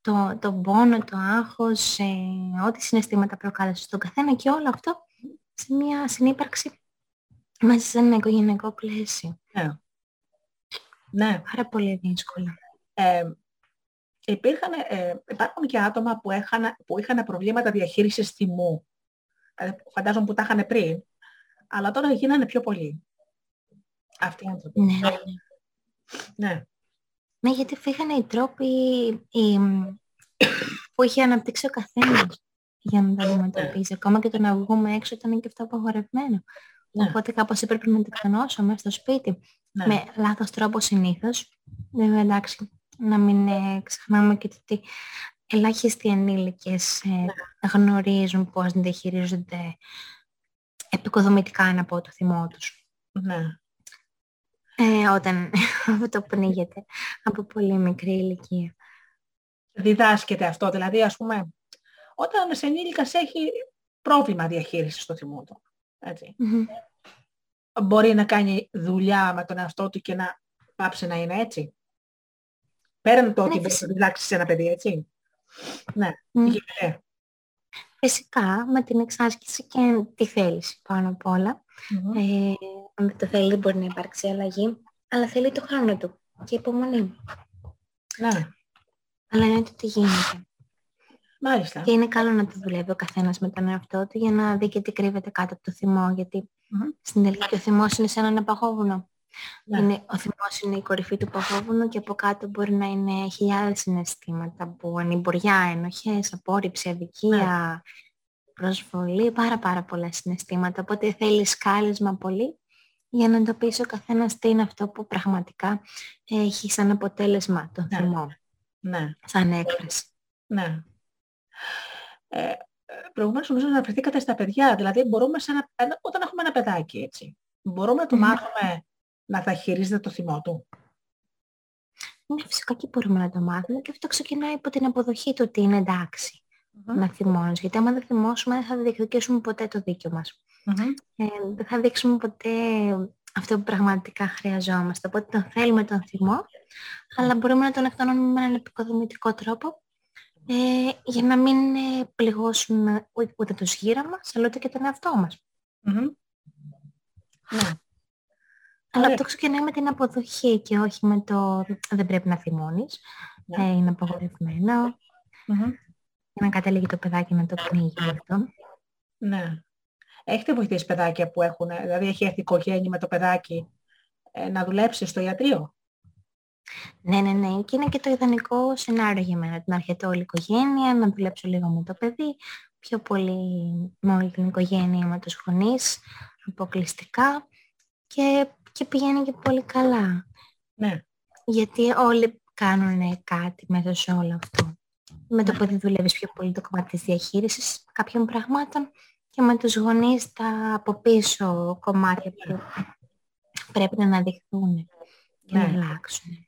το, το πόνο, το άγχος, ε, ό,τι συναισθήματα προκάλεσε στον καθένα και όλο αυτό σε μια συνύπαρξη μέσα σε ένα οικογενειακό πλαίσιο. Ναι. ναι. Πάρα πολύ δύσκολα. Ε, υπήρχαν, ε, υπάρχουν και άτομα που είχαν, που είχαν προβλήματα διαχείρισης θυμού. Ε, φαντάζομαι που τα είχαν πριν, αλλά τώρα γίνανε πιο πολύ. Αυτοί οι άνθρωποι. Ναι, ναι, ναι. Ναι. Ναι, γιατί φύγανε οι τρόποι οι, που είχε αναπτύξει ο καθένας για να τα αντιμετωπίσει. Ακόμα και το να βγούμε έξω ήταν και αυτό απαγορευμένο. Ναι. Οπότε κάπως έπρεπε να τεκνώσω μέσα στο σπίτι. Ναι. Με λάθος τρόπο συνήθως. Βέβαια εντάξει, να μην ε, ξεχνάμε και το ότι ελάχιστοι ενήλικες ε, γνωρίζουν πώς να διαχειρίζονται επικοδομητικά να πω το θυμό τους. ναι. Ε, όταν *laughs* αυτό πνίγεται από πολύ μικρή ηλικία. Διδάσκεται αυτό. Δηλαδή, ας πούμε, όταν σε ενήλικας έχει πρόβλημα διαχείρισης στο θυμό του. Έτσι. Μμμ. Μπορεί να κάνει δουλειά με τον εαυτό του και να πάψει να είναι έτσι. Πέραν το ότι μπορεί να φυσικά. διδάξει σε ένα παιδί, έτσι. Ναι, Μμ. γίνεται. Φυσικά με την εξάσκηση και τη θέληση πάνω απ' όλα. Μμμ. Ε, αν δεν το θέλει δεν μπορεί να υπάρξει αλλαγή, αλλά θέλει το χρόνο του και υπομονή. Ναι, Αλλά είναι ότι γίνεται. μάλιστα. Και είναι καλό να το δουλεύει ο καθένας με τον εαυτό του για να δει και τι κρύβεται κάτω από το θυμό, γιατί Μμμ. στην τελική και ο θυμός είναι σαν ένα παγόβουνο. Ναι. Είναι, ο θυμός είναι η κορυφή του παγόβουνου και από κάτω μπορεί να είναι χιλιάδες συναισθήματα που ανημποριά, ενοχές, απόρριψη, αδικία, προσβολή, πάρα πάρα πολλά συναισθήματα. Οπότε θέλεις σκάλισμα πολύ για να εντοπίσει ο καθένας τι είναι αυτό που πραγματικά έχει σαν αποτέλεσμα τον Ναι. θυμό, Ναι. σαν έκφραση. Ναι. Ε, προηγουμένως νομίζω να αναφερθήκατε στα παιδιά. Δηλαδή μπορούμε σε ένα, ένα- όταν έχουμε ένα παιδάκι έτσι, μπορούμε να του Μμμ. μάθουμε να διαχειρίζεται το θυμό του; Ναι, φυσικά και μπορούμε να το μάθουμε και αυτό ξεκινάει από την αποδοχή του ότι είναι εντάξει να θυμώνεις. Γιατί άμα δεν θυμώσουμε δεν θα διεκδικήσουμε ποτέ το δίκιο μας. Μμμ. Ε, δεν θα δείξουμε ποτέ αυτό που πραγματικά χρειαζόμαστε. Οπότε τον θέλουμε τον θυμό, αλλά μπορούμε να τον εκτονώνουμε με έναν επικοδομητικό τρόπο ε, για να μην ε, πληγώσουμε ούτε, ούτε τους γύρω μας, αλλά ούτε και τον εαυτό μας. Μμμ. Ναι. Αλλά Ωραία. αυτό ξεκινάει με την αποδοχή και όχι με το δεν πρέπει να θυμώνεις. Ναι. Ε, είναι απαγορευμένο. Μμμ. Για να καταλήγει το παιδάκι να το πνίγει αυτό. Ναι. Έχετε βοηθήσει παιδάκια που έχουν, δηλαδή έχει έρθει η οικογένεια με το παιδάκι ε, να δουλέψει στο ιατρείο; Ναι, ναι, ναι. Και είναι και το ιδανικό σενάριο για μένα. Να έρχεται όλη η οικογένεια, να δουλέψω λίγο με το παιδί, πιο πολύ με όλη την οικογένεια, με τους γονείς, αποκλειστικά και, και πηγαίνει και πολύ καλά. Ναι. Γιατί όλοι κάνουν κάτι μέσα σε όλο αυτό. Με το παιδί δουλεύεις πιο πολύ το κομμάτι της διαχείρισης κάποιων πραγμάτων και με τους γονείς τα από πίσω κομμάτια που πρέπει να αναδειχθούν και να Ναι. αλλάξουν.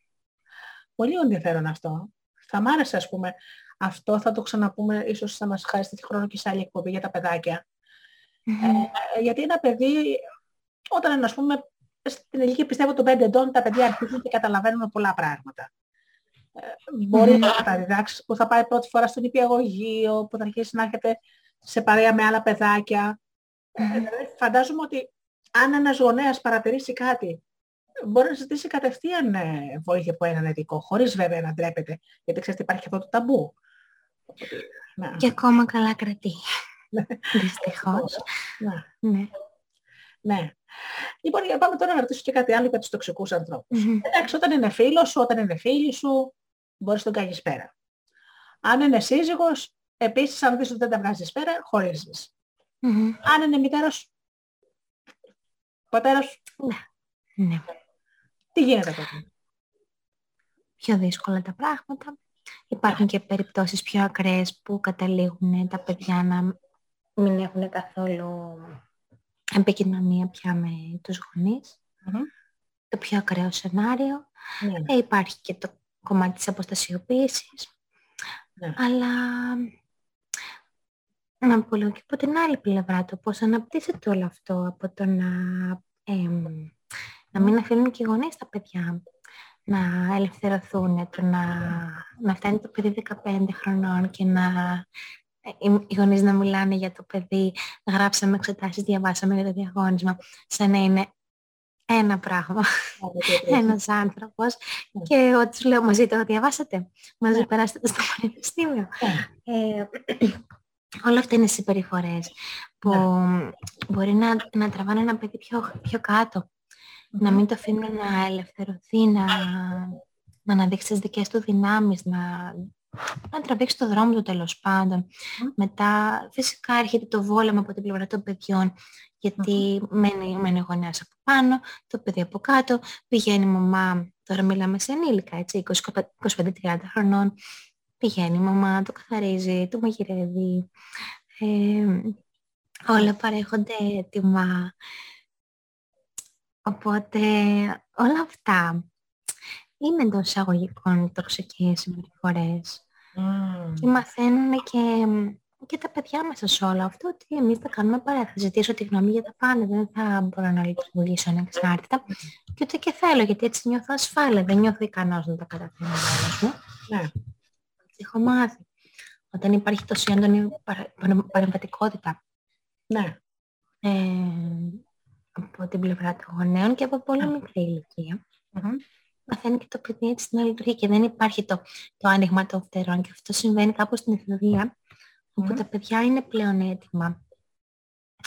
Πολύ ενδιαφέρον αυτό. Θα μ' άρεσε, ας πούμε, αυτό θα το ξαναπούμε, ίσως θα μας χάσεις τέτοιο χρόνο και σε άλλη εκπομπή για τα παιδάκια. Ε, γιατί ένα παιδί, όταν είναι, ας πούμε, στην ηλικία πιστεύω των 5 ετών, τα παιδιά αρχίζουν και καταλαβαίνουν πολλά πράγματα. Ε, μπορεί Μμμ. να τα διδάξει που θα πάει πρώτη φορά στον νηπιαγωγείο, που θα αρχίσει να έρχεται σε παρέα με άλλα παιδάκια. Ε, δηλαδή, φαντάζομαι ότι αν ένας γονέας παρατηρήσει κάτι, μπορεί να ζητήσει κατευθείαν ε, βοήθεια από έναν ειδικό, χωρίς βέβαια να ντρέπεται, γιατί ξέρετε υπάρχει αυτό το ταμπού. Οπότε, ναι, Και ακόμα καλά κρατεί. Δυστυχώς. ναι, Ναι. ναι. Λοιπόν, για πάμε τώρα να ρωτήσω και κάτι άλλο για τους τοξικούς ανθρώπους. Μμμ. Εντάξει, όταν είναι φίλος σου, όταν είναι φίλη σου, μπορείς να τον κάνεις πέρα. Αν είναι σύζυγος, επίσης αν δεις ότι δεν τα βγάζεις πέρα, χωρίζεις. Μμμ. Αν είναι μητέρος, πατέρας, Ναι. τι γίνεται τότε; Πιο δύσκολα τα πράγματα. Υπάρχουν και περιπτώσεις πιο ακραίες που καταλήγουν τα παιδιά να μην έχουν καθόλου επικοινωνία πια με τους γονείς. Μμμ. Το πιο ακραίο σενάριο. Ναι, Ε, υπάρχει και το κομμάτι της αποστασιοποίησης. ναι. Αλλά να πω λίγο και από την άλλη πλευρά το πώς αναπτύσσεται όλο αυτό από το να, εμ, να μην αφήνουν και οι γονείς τα παιδιά να ελευθερωθούν, το να, να φτάνει το παιδί 15 χρονών και να ε, οι οι γονείς να μιλάνε για το παιδί, γράψαμε εξετάσεις, διαβάσαμε για το διαγώνισμα, σαν να είναι ένα πράγμα, ένας άνθρωπος Ναι. και ό,τι τους λέω μαζί το διαβάσατε, μαζί Ναι. περάσατε στο πανεπιστήμιο. Ναι. Ε, όλα αυτά είναι συμπεριφορές που μπορεί να, να τραβάνε ένα παιδί πιο, πιο κάτω. Να μην το αφήνουν να ελευθερωθεί, να, να αναδείξει τις δικές του δυνάμεις, να, να τραβήξει το δρόμο του τέλος πάντων. Μετά φυσικά έρχεται το βόλεμα από την πλευρά των παιδιών, γιατί μένει, μένει ο γονέας από πάνω, το παιδί από κάτω, πηγαίνει η μαμά, τώρα μιλάμε σε ενήλικα, έτσι, 25-30 χρονών, πηγαίνει η μαμά, το καθαρίζει, το μαγειρεύει, ε, όλα παρέχονται έτοιμα. Οπότε όλα αυτά είναι εντός εισαγωγικών τοξικές συμπεριφορές Μμμ. και μαθαίνουν και, και τα παιδιά μέσα σε όλο αυτό ότι εμείς θα κάνουμε παρέα, θα ζητήσω τη γνώμη για τα πάντα, δεν θα μπορώ να λειτουργήσω ανεξάρτητα και ούτε και θέλω γιατί έτσι νιώθω ασφάλεια, δεν νιώθω ικανός να τα καταφέρω μόνος μου. Ναι. Έτσι έχω μάθει. Όταν υπάρχει τόσο έντονη παρα- παρα- παρεμβατικότητα Ναι. ε, από την πλευρά των γονέων και από πολύ μικρή ηλικία. Μμμ. Μαθαίνει και το παιδί έτσι να λειτουργεί και δεν υπάρχει το, το άνοιγμα των φτερών και αυτό συμβαίνει κάπου στην εφηβεία όπου Μμμ. τα παιδιά είναι πλέον έτοιμα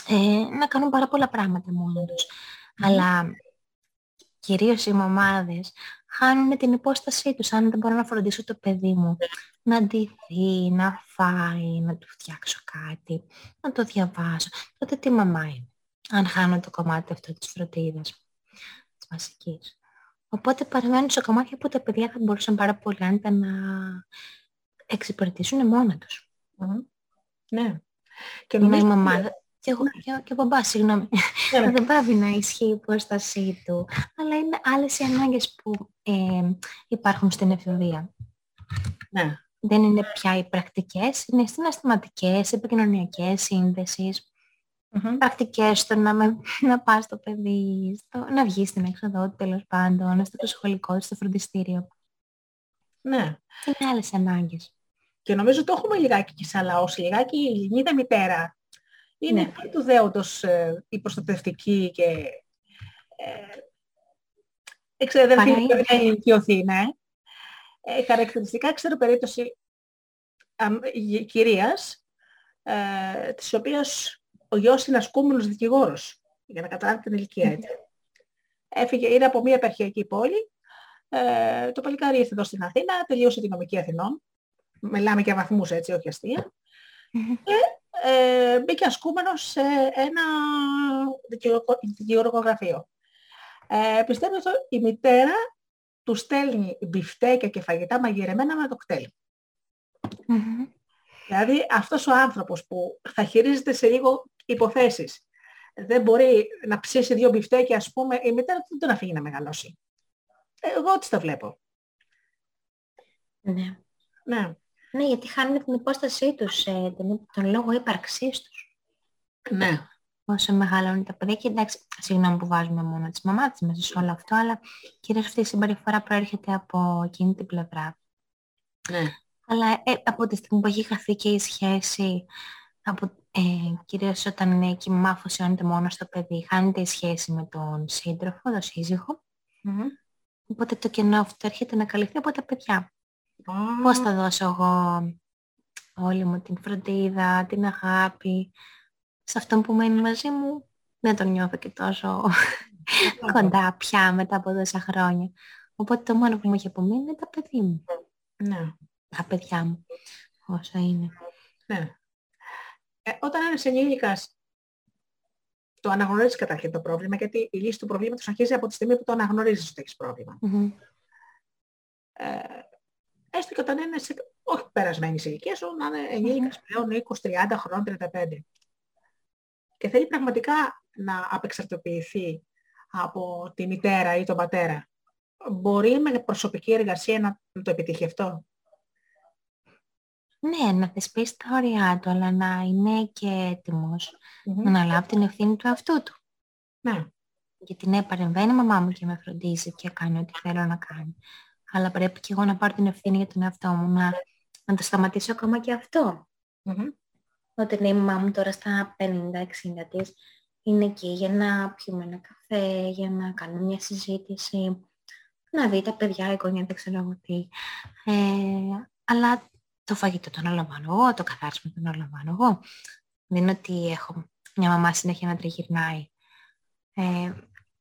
ε, να κάνουν πάρα πολλά πράγματα μόνα τους. Αλλά κυρίως οι μαμάδες, χάνουν την υπόστασή τους. Αν δεν μπορώ να φροντίσω το παιδί μου να ντυθεί, να φάει, να του φτιάξω κάτι, να το διαβάσω, τότε τι μαμά είναι. Αν χάνω το κομμάτι αυτό της φροντίδας, της βασικής. Οπότε παραμένουν σε κομμάτια που τα παιδιά θα μπορούσαν πάρα πολύ άνετα να εξυπηρετήσουν μόνα τους. Ναι. Και Είναι η νομίζω μαμά. Και, εγώ, και, και ο μπαμπάς, συγγνώμη. Ναι, ναι. δεν πάβει να ισχύει η υπόστασή του. Αλλά είναι άλλες οι ανάγκες που ε, υπάρχουν στην εφηβεία. ναι. Δεν είναι πια οι πρακτικές, είναι συναισθηματικές, επικοινωνιακές σύνδεσεις. Μμμ. Πρακτικές στο να, με, να πας στο παιδί, στο, να βγεις στην έξοδο του τέλος πάντων, στο σχολικό, στο φροντιστήριο. ναι. Είναι άλλες ανάγκες. Και νομίζω το έχουμε λιγάκι και σαν λαός, λιγάκι η Ελληνίδα μητέρα. Είναι Ναι. ναι. του δέοντος ε, η προστατευτική και ε, εξεδερφή Παρά είναι. δεν ηλικιωθεί, ναι. Ε, χαρακτηριστικά ξέρω περίπτωση αμ, γυ- κυρίας, ε, της οποίας ο γιος είναι ασκούμενος δικηγόρος, για να καταλάβει την ηλικία έτσι. Έφυγε, είναι από μια επαρχιακή πόλη, ε, το παλικάρι ήρθε εδώ στην Αθήνα, τελείωσε τη νομική Αθηνών, μιλάμε για βαθμούς έτσι, όχι αστεία, ε, μπήκε ασκούμενος σε ένα δικηγορο- δικηγορογραφείο. Ε, πιστεύω ότι η μητέρα του στέλνει μπιφτέκια και φαγητά μαγειρεμένα με το κτέλ. Μμμ. Δηλαδή αυτός ο άνθρωπος που θα χειρίζεται σε λίγο υποθέσεις, δεν μπορεί να ψήσει δύο μπιφτέκια, ας πούμε, η μητέρα του δεν τον αφήνει να μεγαλώσει. Ε, Εγώ έτσι το βλέπω. Ναι. Ναι, ναι, γιατί χάνουν την υπόστασή τους, ε, τον, τον λόγο ύπαρξής τους. ναι, όσο μεγαλώνουν τα παιδιά και εντάξει, συγγνώμη που βάζουμε μόνο τις μαμάτες μέσα σε όλο αυτό, αλλά κυρίως αυτή η συμπεριφορά προέρχεται από εκείνη την πλευρά. ναι. Αλλά ε, από τη στιγμή που έχει χαθεί και η σχέση, από, ε, κυρίως όταν είναι και η μαμά αφοσιώνεται μόνο στο παιδί, χάνεται η σχέση με τον σύντροφο, τον σύζυγο, Μμμ. οπότε το κενό αυτό έρχεται να καλυφθεί από τα παιδιά. Α, Πώς θα δώσω εγώ όλη μου την φροντίδα, την αγάπη, σε αυτόν που μένει μαζί μου, δεν τον νιώθω και τόσο κοντά πια μετά από τόσα χρόνια. Οπότε το μόνο που μου έχει απομείνει είναι τα παιδιά μου. Ναι, Τα παιδιά μου, όσα είναι. ναι. Ε, όταν ένας ενήλικας το αναγνωρίζεις καταρχήν το πρόβλημα, γιατί η λύση του προβλήματος αρχίζει από τη στιγμή που το αναγνωρίζεις ότι έχεις πρόβλημα. Μμμ. Ε, έστω και όταν είναι σε, όχι περασμένη ηλικία σου, να είναι ενήλικας πλέον 20-30 χρόνων, 35. Και θέλει πραγματικά να απεξαρτοποιηθεί από τη μητέρα ή τον πατέρα. Μπορεί με προσωπική εργασία να, να το επιτύχει αυτό; Ναι, να θεσπίσει τα όρια του, αλλά να είναι και έτοιμος να αναλάβει την ευθύνη του εαυτού του. Ναι, Γιατί ναι, παρεμβαίνει η μαμά μου και με φροντίζει και κάνει ό,τι θέλω να κάνει. Αλλά πρέπει και εγώ να πάρω την ευθύνη για τον εαυτό μου, να, να το σταματήσω ακόμα και αυτό. Μμμ. Όταν η μαμά μου τώρα στα 50-60 της είναι εκεί για να πιούμε ένα καφέ, για να κάνουμε μια συζήτηση, να δει τα παιδιά, η γονιά, δεν ξέρω εγώ τι. Ε, αλλά το φαγητό το αναλαμβάνω εγώ, το καθάρισμα το αναλαμβάνω εγώ. Δεν είναι ότι έχω μια μαμά συνέχεια να τριγυρνάει. Ε,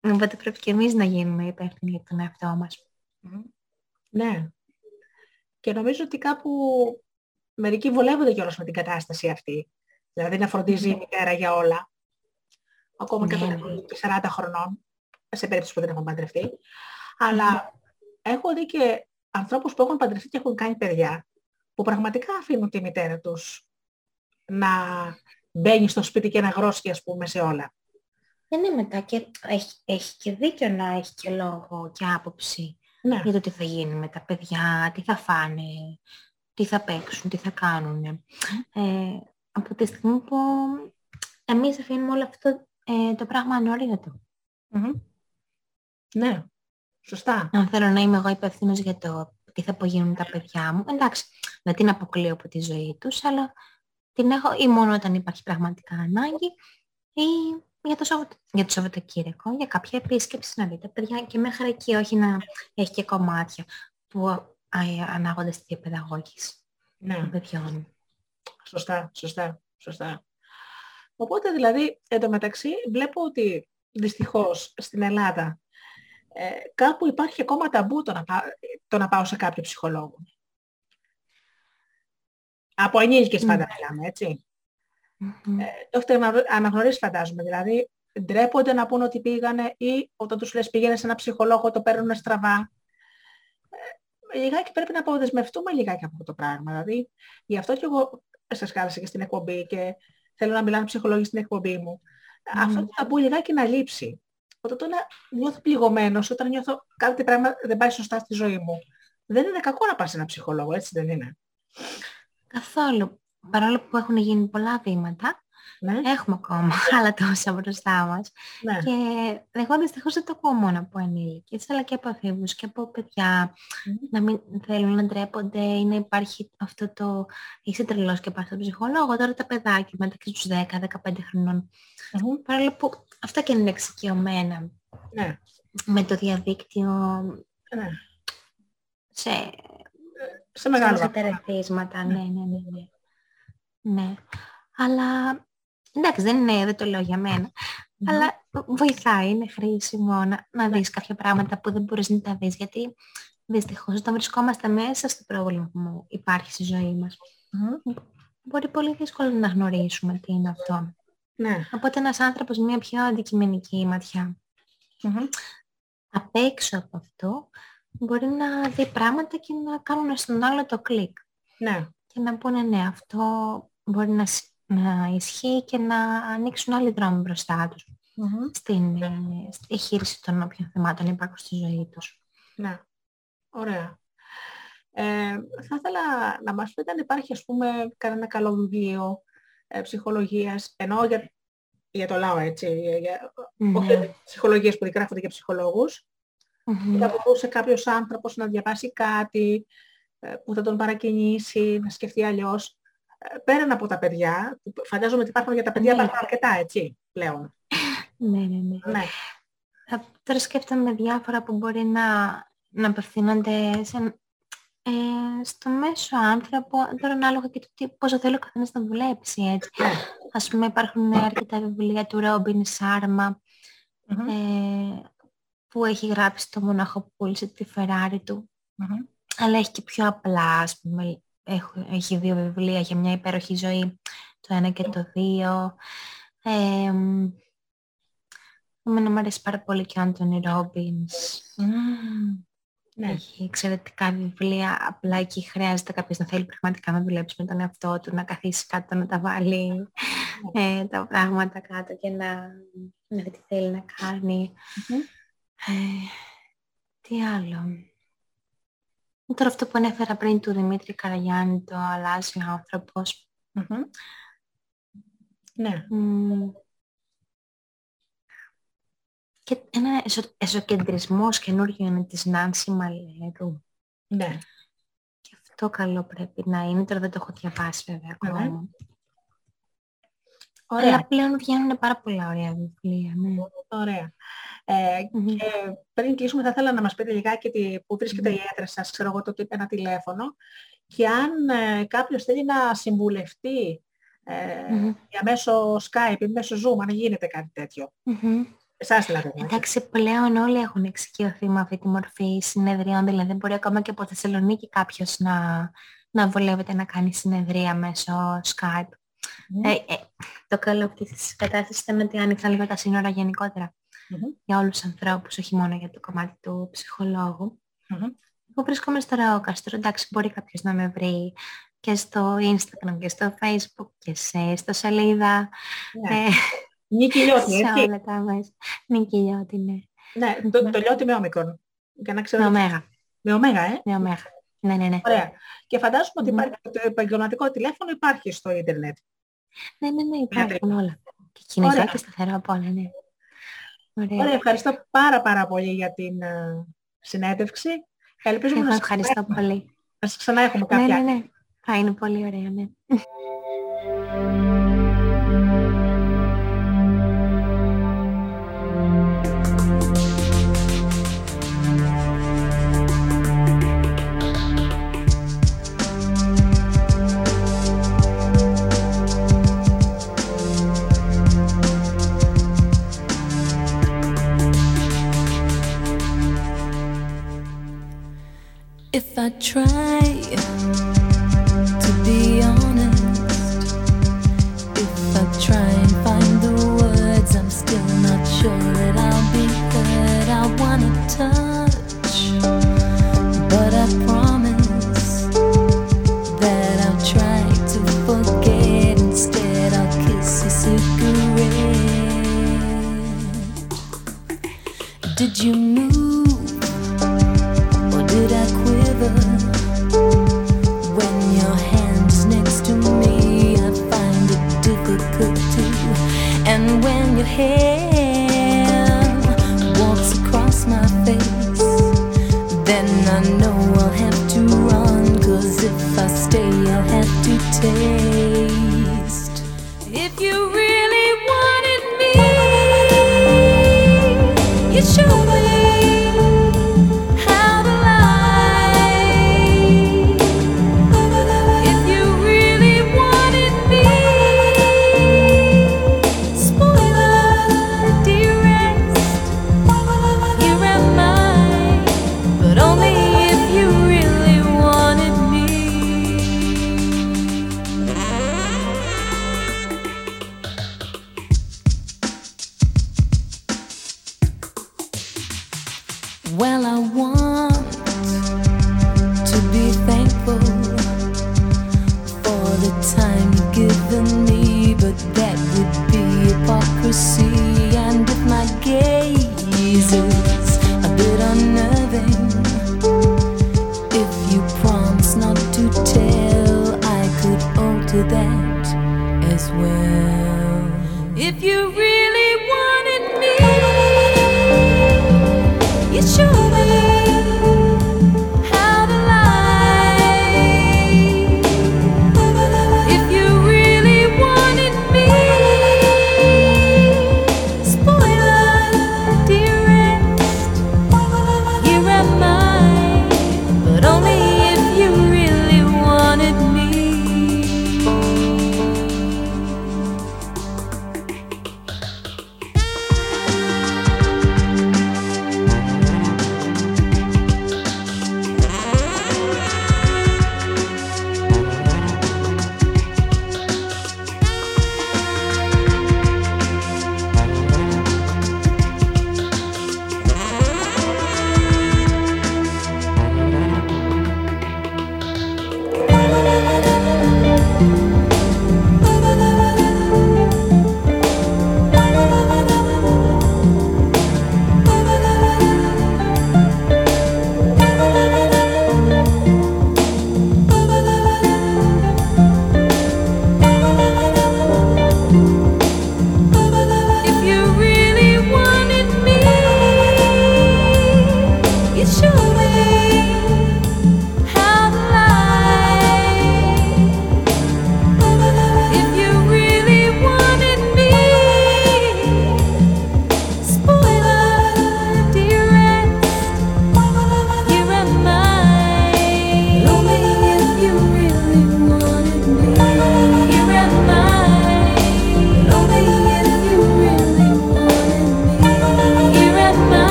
οπότε πρέπει και εμείς να γίνουμε υπεύθυνοι για τον εαυτό μας. Ναι. Και νομίζω ότι κάπου μερικοί βολεύονται κιόλας με την κατάσταση αυτή. Δηλαδή να φροντίζει η μητέρα για όλα. Ακόμα και Ναι, όταν ναι. έχουν 40 χρονών, σε περίπτωση που δεν έχουν παντρευτεί. Αλλά έχω δει και ανθρώπους που έχουν παντρευτεί και έχουν κάνει παιδιά, που πραγματικά αφήνουν τη μητέρα τους να μπαίνει στο σπίτι και να γρόσκει, ας πούμε, σε όλα. Δεν είναι μετά και έχει, έχει και δίκιο να έχει και λόγο και άποψη Ναι, για το τι θα γίνει με τα παιδιά, τι θα φάνε, τι θα παίξουν, τι θα κάνουν. Ε, από τη στιγμή που εμείς αφήνουμε όλο αυτό ε, το πράγμα ανόριατο. Μμμ. ναι. Σωστά. Αν θέλω να είμαι εγώ υπεύθυνος για το τι θα απογίνουν τα παιδιά μου, εντάξει, δεν την αποκλείω από τη ζωή τους, αλλά την έχω ή μόνο όταν υπάρχει πραγματικά ανάγκη ή για το, Σαββατο... για το Σαββατοκύριακο, για κάποια επίσκεψη να δει τα παιδιά και μέχρι εκεί, όχι να έχει και κομμάτια που α, ανάγονται στη διαπαιδαγώγηση Ναι. των παιδιών. Σωστά, σωστά, σωστά. Οπότε δηλαδή, εν τω μεταξύ, βλέπω ότι δυστυχώς στην Ελλάδα ε, κάπου υπάρχει ακόμα ταμπού το να, πάω, το να πάω σε κάποιο ψυχολόγο. Από ενήλικες Mm. πάντα μιλάμε, έτσι. Μμμ. Ε, το έχετε αναγνω- αναγνωρίσει φαντάζομαι. Δηλαδή, ντρέπονται να πούνε ότι πήγανε ή όταν τους λες πήγαινε σε ένα ψυχολόγο το παίρνουν στραβά. Ε, λιγάκι πρέπει να αποδεσμευτούμε λιγάκι από αυτό το πράγμα. Δηλαδή, γι' αυτό και εγώ σας κάλεσα και στην εκπομπή και θέλω να μιλάνε ψυχολόγοι στην εκπομπή μου. Αυτό το ταμπού λιγάκι να λείψει. Όταν τώρα νιώθω πληγωμένος, όταν νιώθω κάτι πράγμα δεν πάει σωστά στη ζωή μου. Δεν είναι κακό να πας σε ένα ψυχολόγο, έτσι δεν είναι. Καθόλου. Παρόλο που έχουν γίνει πολλά βήματα, Ναι, έχουμε ακόμα *laughs* άλλα τόσα μπροστά μας. ναι. Και εγώ δυστυχώς δεν το ακούω μόνο από ενήλικες, αλλά και από εφήβους και από παιδιά Μμμ. να μην θέλουν να ντρέπονται ή να υπάρχει αυτό το είσαι τρελός και πας στον ψυχολόγο. Τώρα τα παιδάκια μεταξύ τους 10-15 χρονών, Μμμ. παρόλο που αυτά και είναι εξοικειωμένα Ναι, με το διαδίκτυο ναι. σε Σε μεγάλο σε βαθμό. τερεθίσματα, ναι, ναι, ναι, ναι. Ναι. Αλλά εντάξει, δεν, είναι, δεν το λέω για μένα. Αλλά βοηθάει, είναι χρήσιμο να, να δεις κάποια πράγματα που δεν μπορείς να τα δεις. Γιατί δυστυχώς όταν βρισκόμαστε μέσα στο πρόβλημα που υπάρχει στη ζωή μας, Μμμ. μπορεί πολύ δύσκολο να γνωρίσουμε τι είναι αυτό. Ναι. Οπότε ένας άνθρωπος με μια πιο αντικειμενική ματιά Μμμ. απ' έξω από αυτό μπορεί να δει πράγματα και να κάνουν στον άλλο το κλικ. Ναι. και να πούνε ναι, αυτό μπορεί να, σ- να ισχύει και να ανοίξουν άλλοι δρόμοι μπροστά τους Μμμ. στην ε, στη διαχείριση των όποιων θεμάτων υπάρχουν στη ζωή τους. Ναι. Ωραία. Ε, θα ήθελα να μας πείτε αν υπάρχει ας πούμε κανένα καλό βιβλίο ε, ψυχολογίας, ενώ για, για το λαό έτσι, για, για, όχι Ναι. ψυχολογίες που γράφονται για ψυχολόγους, Μμμ. θα μπορούσε κάποιος άνθρωπος να διαβάσει κάτι ε, που θα τον παρακινήσει, να σκεφτεί αλλιώς. Ε, πέραν από τα παιδιά, που φαντάζομαι ότι υπάρχουν για τα παιδιά Ναι. υπάρχουν αρκετά έτσι πλέον. Ναι, ναι, ναι. Ναι. Ε, Τώρα σκέφτομαι διάφορα που μπορεί να, να απευθύνονται σε, ε, στο μέσο άνθρωπο, τώρα ανάλογα και το τι, πόσο θέλει ο καθένας να δουλέψει έτσι. Ναι. Ας πούμε υπάρχουν αρκετά βιβλία του Ρόμπιν Σάρμα Μμμ. ε, που έχει γράψει το μονάχο που πούλησε τη Φεράρι του. Μμμ. αλλά έχει και πιο απλά, ας πούμε, έχω, έχει δύο βιβλία για μια υπέροχη ζωή, το ένα και το δύο. Ε, μ, εμένα μου αρέσει πάρα πολύ και ο Άντωνι Ρόμπινς. Μμμ. Ναι. Έχει εξαιρετικά βιβλία, απλά εκεί χρειάζεται κάποιος να θέλει πραγματικά να δουλέψει με τον εαυτό του, να καθίσει κάτω, να τα βάλει ε, τα πράγματα κάτω και να, να δει τι θέλει να κάνει. Μμμ. Ε, τι άλλο; Τώρα αυτό που ανέφερα πριν του Δημήτρη Καραγιάννη, το αλλάζει ο άνθρωπος. Μμμ. Ναι. Μ, Και ένα εσω, εσωκεντρισμός καινούργιο είναι της Νάνση Μαλέρου. Ναι. Και αυτό καλό πρέπει να είναι. Τώρα δεν το έχω διαβάσει βέβαια Ναι. ακόμα. Ωραία. Αλλά πλέον βγαίνουν πάρα πολλά ωραία βιβλία. Ναι. Ωραία. Ε, Μμμ. και πριν κλείσουμε θα ήθελα να μας πείτε λιγάκι τι- πού βρίσκεται η έδρα σας, ξέρω εγώ το τι- ένα τηλέφωνο και αν ε, κάποιος θέλει να συμβουλευτεί ε, Μμμ. για μέσω Skype ή μέσω Zoom, αν γίνεται κάτι τέτοιο. Μμμ. Εσάς δηλαδή. έτσι. Εντάξει, πλέον όλοι έχουν εξοικειωθεί με αυτή τη μορφή συνεδριών, δηλαδή μπορεί ακόμα και από Θεσσαλονίκη κάποιος να, να βολεύεται να κάνει συνεδρία μέσω Skype. Μμμ. Ε, ε, το καλό αυτής της κατάστασης ήταν ότι άνοιξαν λίγο τα σύνορα γενικότερα Μμμ. για όλους τους ανθρώπους, όχι μόνο για το κομμάτι του ψυχολόγου. Μμμ. Εγώ βρίσκομαι στο Ραόκαστρο, εντάξει μπορεί κάποιος να με βρει και στο Instagram και στο Facebook και σε, στο σελίδα, Ναι. ε, Νίκη *laughs* Λιώτη, σε έτσι. όλα τα μέσα. Νίκη Λιώτη, ναι. Ναι, το, το Λιώτη με όμικρον. Για να ξέρω. Με ωμέγα. Με ωμέγα, ε. Με ωμέγα. Ναι, ναι, ναι. Ωραία. Και φαντάζομαι ότι Μμμ. υπάρχει, το επαγγελματικό τηλέφωνο υπάρχει στο ίντερνετ. Ναι, ναι, ναι, υπάρχουν όλα. Και κινητά Ωραία. και σταθερά από όλα, ναι. Ωραία. Ωραία, ευχαριστώ πάρα πάρα πολύ για την ε, συνέντευξη. Ελπίζουμε Εγώ να σας ευχαριστώ ξανά- πολύ. να σας ξανά έχουμε Ναι, κάποια ναι, ναι. Θα είναι πολύ ωραία, ναι. If I try. head.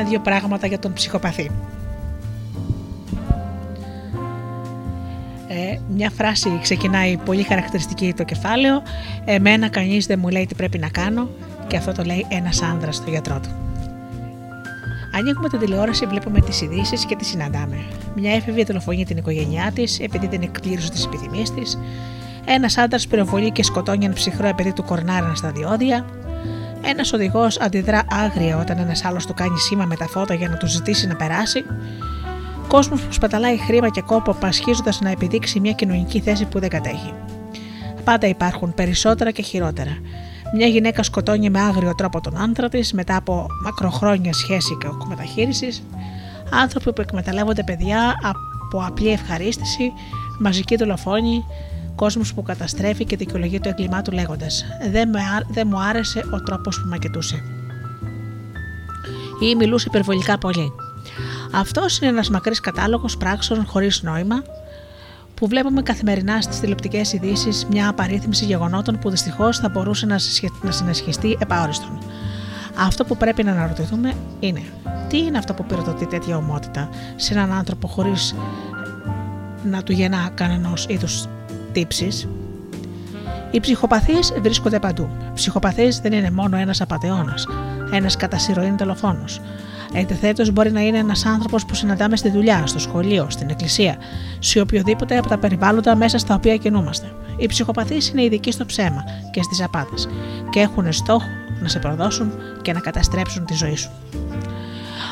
Πούμε δύο πράγματα για τον ψυχοπαθή. Ε, μια φράση ξεκινάει πολύ χαρακτηριστική το κεφάλαιο. Εμένα κανείς δεν μου λέει τι πρέπει να κάνω και αυτό το λέει ένας άνδρας στο γιατρό του. Ανοίγουμε την τηλεόραση, βλέπουμε τις ειδήσεις και τις συναντάμε. Μια έφηβη δολοφονεί την οικογένειά της επειδή δεν εκπλήρωσε τις επιθυμίες της. Ένας άντρας πυροβολεί και σκοτώνει ένα ψυχρό επειδή του κορνάραν στα διόδια. Ένας οδηγός αντιδρά άγρια όταν ένας άλλος του κάνει σήμα με τα φώτα για να του ζητήσει να περάσει. Κόσμος που σπαταλάει χρήμα και κόπο πασχίζοντας να επιδείξει μια κοινωνική θέση που δεν κατέχει. Πάντα υπάρχουν περισσότερα και χειρότερα. Μια γυναίκα σκοτώνει με άγριο τρόπο τον άντρα της μετά από μακροχρόνια σχέση και μεταχείριση. Άνθρωποι που εκμεταλλεύονται παιδιά από απλή ευχαρίστηση, μαζική δολοφόνη, κόσμος που καταστρέφει και δικαιολογεί το έγκλημά του λέγοντας: δεν, δεν μου άρεσε ο τρόπος που μακετούσε. Ή μιλούσε υπερβολικά πολύ. Αυτός είναι ένας μακρύς κατάλογος πράξεων χωρίς νόημα που βλέπουμε καθημερινά στις τηλεοπτικές ειδήσεις μια απαρίθμηση γεγονότων που δυστυχώς θα μπορούσε να, να συνεσχιστεί επαόριστον. Αυτό που πρέπει να αναρωτηθούμε είναι τι είναι αυτό που πυροδοτεί τέτοια ομότητα σε έναν άνθρωπο χωρίς να του γεννά κανένας είδους τύψεις. Οι ψυχοπαθείς βρίσκονται παντού. Ψυχοπαθή δεν είναι μόνο ένας απαταιώνας, ένας κατά συρροήν δολοφόνος. Αντιθέτω, μπορεί να είναι ένας άνθρωπος που συναντάμε στη δουλειά, στο σχολείο, στην εκκλησία, σε οποιοδήποτε από τα περιβάλλοντα μέσα στα οποία κινούμαστε. Οι ψυχοπαθείς είναι ειδικοί στο ψέμα και στις απάτες και έχουν στόχο να σε προδώσουν και να καταστρέψουν τη ζωή σου.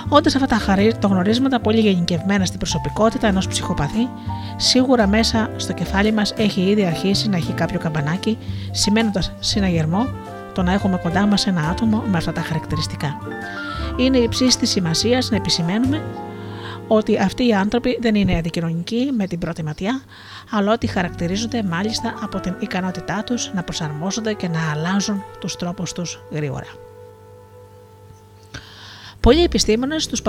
Όντα αυτά τα, χαρί, τα γνωρίσματα πολύ γενικευμένα στην προσωπικότητα ενός ψυχοπαθή, σίγουρα μέσα στο κεφάλι μας έχει ήδη αρχίσει να έχει κάποιο καμπανάκι, σημαίνοντας συναγερμό το να έχουμε κοντά μας ένα άτομο με αυτά τα χαρακτηριστικά είναι υψής της σημασίας να επισημαίνουμε ότι αυτοί οι άνθρωποι δεν είναι αντικοινωνικοί με την πρώτη ματιά, αλλά ότι χαρακτηρίζονται μάλιστα από την ικανότητά τους να προσαρμόζονται και να αλλάζουν τους τρόπους τους γρήγορα. Πολλοί επιστήμονες τους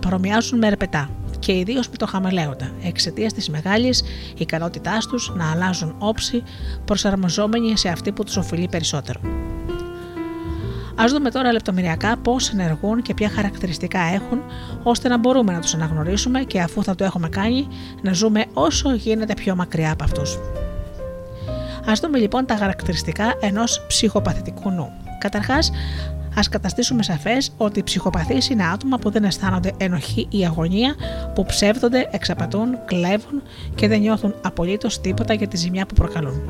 παρομοιάζουν με ερπετά και ιδίως με το χαμελέοντα, εξαιτίας της μεγάλης ικανότητάς τους να αλλάζουν όψη προσαρμοζόμενοι σε αυτή που τους οφειλεί περισσότερο. Α δούμε τώρα λεπτομεριακά πώς ενεργούν και ποια χαρακτηριστικά έχουν, ώστε να μπορούμε να τους αναγνωρίσουμε και αφού θα το έχουμε κάνει, να ζούμε όσο γίνεται πιο μακριά από αυτούς. Α δούμε λοιπόν τα χαρακτηριστικά ενός ψυχοπαθητικού νου. Καταρχάς, ας καταστήσουμε σαφές ότι οι ψυχοπαθείς είναι άτομα που δεν αισθάνονται ενοχή ή αγωνία, που ψεύδονται, εξαπατούν, κλέβουν και δεν νιώθουν απολύτως τίποτα για τη ζημιά που προκαλούν.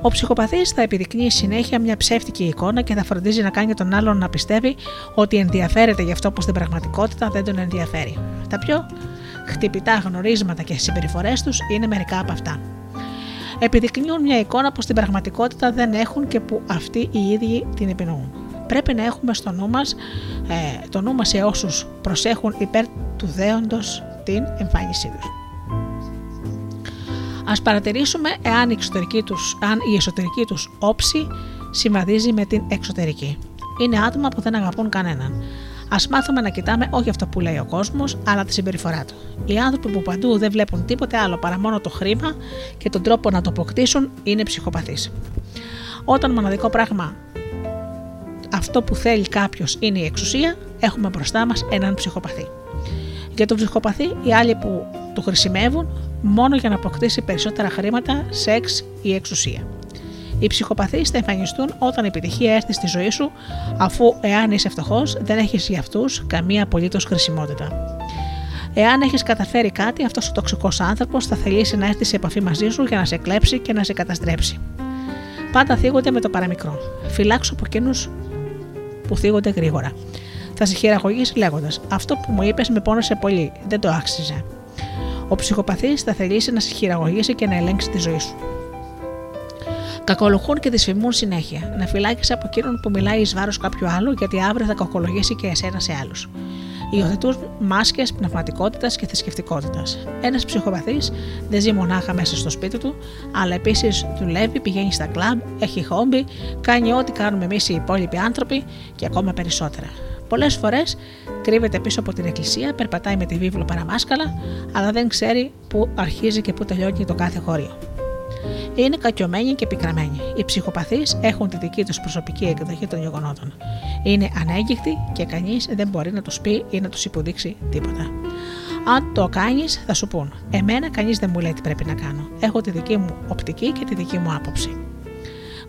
Ο ψυχοπαθής θα επιδεικνύει συνέχεια μια ψεύτικη εικόνα και θα φροντίζει να κάνει τον άλλον να πιστεύει ότι ενδιαφέρεται γι' αυτό που στην πραγματικότητα δεν τον ενδιαφέρει. Τα πιο χτυπητά γνωρίσματα και συμπεριφορές τους είναι μερικά από αυτά. Επιδεικνύουν μια εικόνα που στην πραγματικότητα δεν έχουν και που αυτοί οι ίδιοι την επινοούν. Πρέπει να έχουμε στο νου μας, ε, το νου μας σε όσους προσέχουν υπέρ του δέοντος την εμφάνισή τους. Ας παρατηρήσουμε εάν η, εξωτερική τους, αν η εσωτερική τους όψη συμβαδίζει με την εξωτερική. Είναι άτομα που δεν αγαπούν κανέναν. Α μάθουμε να κοιτάμε όχι αυτό που λέει ο κόσμος, αλλά τη συμπεριφορά του. Οι άνθρωποι που παντού δεν βλέπουν τίποτε άλλο παρά μόνο το χρήμα και τον τρόπο να το αποκτήσουν είναι ψυχοπαθείς. Όταν μοναδικό πράγμα αυτό που θέλει κάποιος είναι η εξουσία, έχουμε μπροστά μας έναν ψυχοπαθή. Για τον ψυχοπαθή, οι άλλοι που του χρησιμεύουν μόνο για να αποκτήσει περισσότερα χρήματα, σεξ ή εξουσία. Οι ψυχοπαθείς θα εμφανιστούν όταν η επιτυχία έρθει στη ζωή σου, αφού εάν είσαι φτωχός, δεν έχεις για αυτούς καμία απολύτως χρησιμότητα. Εάν έχεις καταφέρει κάτι, αυτός ο τοξικός άνθρωπος θα θελήσει να έρθει σε επαφή μαζί σου για να σε κλέψει και να σε καταστρέψει. Πάντα θίγονται με το παραμικρό. Φυλάξω από εκείνους που θίγονται γρήγορα. Θα σε χειραγωγήσει λέγοντας: Αυτό που μου είπες με πόνωσε πολύ, δεν το άξιζε. Ο ψυχοπαθής θα θελήσει να σε χειραγωγήσει και να ελέγξει τη ζωή σου. Κακολογούν και δυσφημούν συνέχεια. Να φυλάξει από εκείνον που μιλάει εις βάρος κάποιου άλλου, γιατί αύριο θα κακολογήσει και εσένα σε άλλους. Υιοθετούν μάσκες πνευματικότητας και θρησκευτικότητας. Ένας ψυχοπαθής δεν ζει μονάχα μέσα στο σπίτι του, αλλά επίσης δουλεύει, πηγαίνει στα κλαμπ, έχει χόμπι, κάνει ό,τι κάνουμε εμείς οι υπόλοιποι άνθρωποι και ακόμα περισσότερα. Πολλές φορές κρύβεται πίσω από την εκκλησία, περπατάει με τη βίβλο παραμάσκαλα, αλλά δεν ξέρει πού αρχίζει και πού τελειώνει το κάθε χώριο. Είναι κακιωμένοι και πικραμένοι. Οι ψυχοπαθείς έχουν τη δική τους προσωπική εκδοχή των γεγονότων. Είναι ανέγκυχτοι και κανείς δεν μπορεί να τους πει ή να τους υποδείξει τίποτα. Αν το κάνεις, θα σου πούν: Εμένα κανείς δεν μου λέει τι πρέπει να κάνω. Έχω τη δική μου οπτική και τη δική μου άποψη.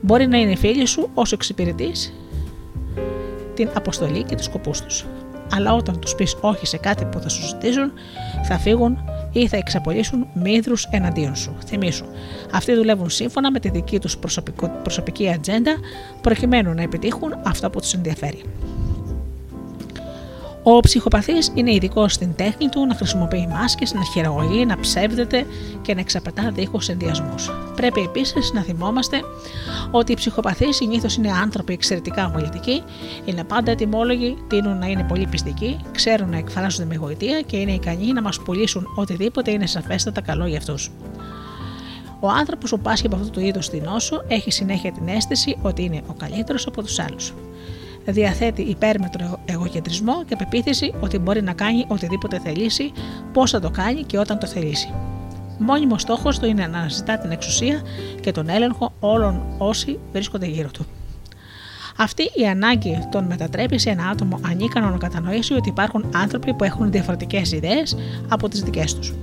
Μπορεί να είναι φίλοι σου όσο εξυπηρετείς την αποστολή και τους σκοπούς τους. Αλλά όταν τους πεις όχι σε κάτι που θα σου ζητήσουν, θα φύγουν ή θα εξαπολύσουν μύδρου εναντίον σου. Θυμήσου, αυτοί δουλεύουν σύμφωνα με τη δική τους προσωπική ατζέντα προκειμένου να επιτύχουν αυτό που τους ενδιαφέρει. Ο ψυχοπαθής είναι ειδικό στην τέχνη του να χρησιμοποιεί μάσκες, να χειραγωγεί, να ψεύδεται και να εξαπατά δίχως ενδιασμούς. Πρέπει επίσης να θυμόμαστε ότι οι ψυχοπαθείς συνήθως είναι άνθρωποι εξαιρετικά αμολυτικοί, είναι πάντα ετοιμόλογοι, τείνουν να είναι πολύ πιστικοί, ξέρουν να εκφράζονται με γοητεία και είναι ικανοί να μας πουλήσουν οτιδήποτε είναι σαφέστατα καλό για αυτούς. Ο άνθρωπος που πάσχει από αυτού του είδους την νόσο έχει συνέχεια την αίσθηση ότι είναι ο καλύτερος από τους άλλους διαθέτει υπέρμετρο εγωκεντρισμό και πεποίθηση ότι μπορεί να κάνει οτιδήποτε θελήσει, πώς θα το κάνει και όταν το θελήσει. Μόνιμος στόχος του είναι να αναζητά την εξουσία και τον έλεγχο όλων όσοι βρίσκονται γύρω του. Αυτή η ανάγκη τον μετατρέπει σε ένα άτομο ανίκανο να κατανοήσει ότι υπάρχουν άνθρωποι που έχουν διαφορετικές ιδέες από τις δικές τους.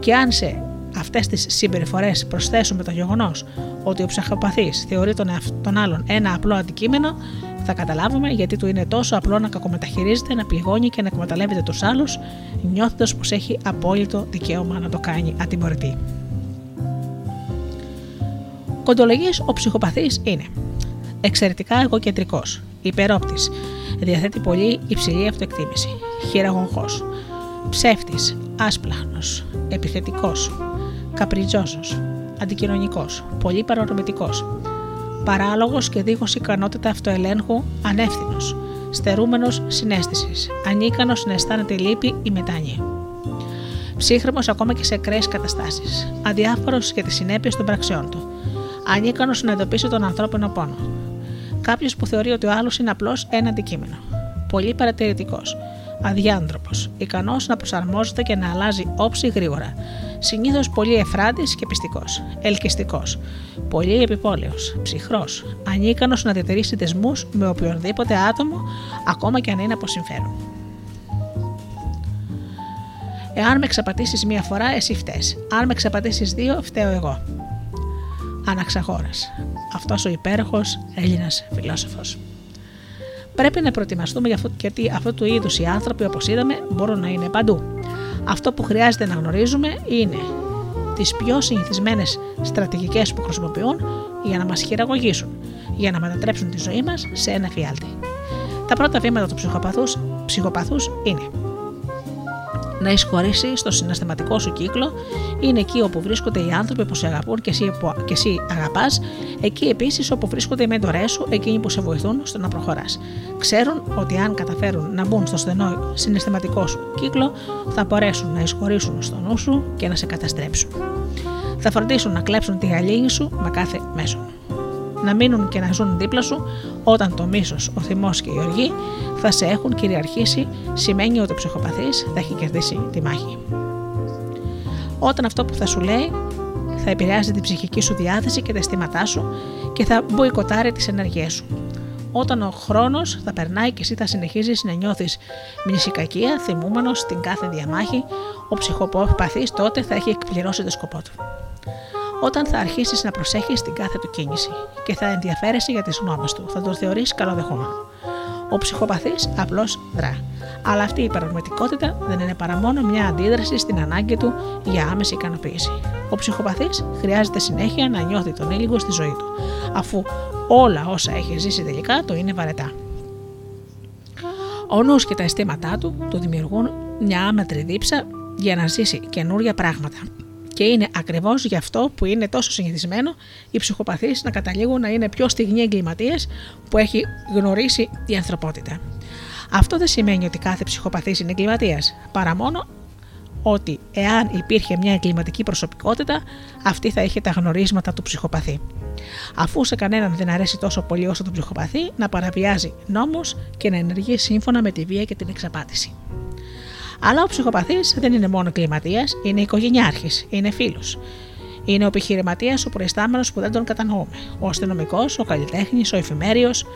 Και αν σε αυτές τις συμπεριφορές προσθέσουμε το γεγονός ότι ο ψυχοπαθής θεωρεί τον, τον άλλον ένα απλό αντικείμενο, θα καταλάβουμε γιατί του είναι τόσο απλό να κακομεταχειρίζεται, να πληγώνει και να εκμεταλλεύεται τους άλλους, νιώθοντας πως έχει απόλυτο δικαίωμα να το κάνει ατιμωρητή. Κοντολογίες ο ψυχοπαθής είναι εξαιρετικά εγωκεντρικός, υπερόπτης, διαθέτει πολύ υψηλή αυτοεκτίμηση, χειραγωγός, ψεύτης, άσπλαχνος, επιθετικός, καπριτζόζο, αντικοινωνικός, πολύ παρορμητικός, παράλογος και δίχως ικανότητα αυτοελέγχου, ανεύθυνος, στερούμενος συνέστησης, ανίκανος να αισθάνεται λύπη ή μετάνοια. Ψύχρεμος ακόμα και σε ακραίες καταστάσεις, αδιάφορος για τις συνέπειες των πραξιών του, ανίκανος να εντοπίσει τον ανθρώπινο πόνο. Κάποιος που θεωρεί ότι ο άλλος είναι απλώ ένα αντικείμενο. Πολύ παρατηρητικός, αδιάντροπο, ικανός να προσαρμόζεται και να αλλάζει όψη γρήγορα, συνήθως πολύ εφράτης και πιστικός, ελκυστικός, πολύ επιπόλαιο, ψυχρός, ανίκανος να διατηρήσει δεσμούς με οποιονδήποτε άτομο, ακόμα και αν είναι από συμφέρον. Εάν με εξαπατήσει μία φορά, εσύ φταίει. Αν με εξαπατήσει δύο, φταίω εγώ. Αναξαγόρας. Αυτός ο υπέροχος Έλληνας φιλόσοφος. Πρέπει να προετοιμαστούμε γιατί αυτού του είδους οι άνθρωποι, όπως είδαμε, μπορούν να είναι παντού. Αυτό που χρειάζεται να γνωρίζουμε είναι τις πιο συνηθισμένες στρατηγικές που χρησιμοποιούν για να μας χειραγωγήσουν, για να μετατρέψουν τη ζωή μας σε ένα φιάλτη. Τα πρώτα βήματα του ψυχοπαθούς, ψυχοπαθούς είναι να εισχωρήσει στο συναισθηματικό σου κύκλο είναι εκεί όπου βρίσκονται οι άνθρωποι που σε αγαπούν και εσύ, και εσύ αγαπάς, εκεί επίσης όπου βρίσκονται οι μέντορές σου, εκείνοι που σε βοηθούν στο να προχωράς. Ξέρουν ότι αν καταφέρουν να μπουν στο στενό συναισθηματικό σου κύκλο, θα μπορέσουν να εισχωρήσουν στο νου σου και να σε καταστρέψουν. Θα φροντίσουν να κλέψουν τη γαλήνη σου με κάθε μέσο να μείνουν και να ζουν δίπλα σου όταν το μίσος, ο θυμός και η οργή θα σε έχουν κυριαρχήσει, σημαίνει ότι ο ψυχοπαθής θα έχει κερδίσει τη μάχη. Όταν αυτό που θα σου λέει θα επηρεάζει την ψυχική σου διάθεση και τα αισθήματά σου και θα μποϊκοτάρει τις ενεργέ σου. Όταν ο χρόνος θα περνάει και εσύ θα συνεχίζεις να νιώθεις μνησικακία, θυμούμενος στην κάθε διαμάχη, ο ψυχοπαθής τότε θα έχει εκπληρώσει το σκοπό του όταν θα αρχίσεις να προσέχεις την κάθε του κίνηση και θα ενδιαφέρεσαι για τις γνώμες του, θα τον θεωρείς καλοδεχόμενο. Ο ψυχοπαθής απλώς δρά. Αλλά αυτή η πραγματικότητα δεν είναι παρά μόνο μια αντίδραση στην ανάγκη του για άμεση ικανοποίηση. Ο ψυχοπαθής χρειάζεται συνέχεια να νιώθει τον ήλιγο στη ζωή του, αφού όλα όσα έχει ζήσει τελικά το είναι βαρετά. Ο νους και τα αισθήματά του του δημιουργούν μια άμετρη δίψα για να ζήσει καινούρια πράγματα και είναι ακριβώς γι' αυτό που είναι τόσο συνηθισμένο οι ψυχοπαθείς να καταλήγουν να είναι πιο στιγνοί εγκληματίες που έχει γνωρίσει η ανθρωπότητα. Αυτό δεν σημαίνει ότι κάθε ψυχοπαθής είναι εγκληματίας, παρά μόνο ότι εάν υπήρχε μια εγκληματική προσωπικότητα, αυτή θα είχε τα γνωρίσματα του ψυχοπαθή. Αφού σε κανέναν δεν αρέσει τόσο πολύ όσο τον ψυχοπαθή, να παραβιάζει νόμους και να ενεργεί σύμφωνα με τη βία και την εξαπάτηση. Αλλά ο ψυχοπαθής δεν είναι μόνο κλιματίας, είναι οικογενειάρχης, είναι φίλος. Είναι ο επιχειρηματίας, ο προϊστάμενος που δεν τον κατανοούμε. Ο αστυνομικός, ο καλλιτέχνης, ο εφημέριος,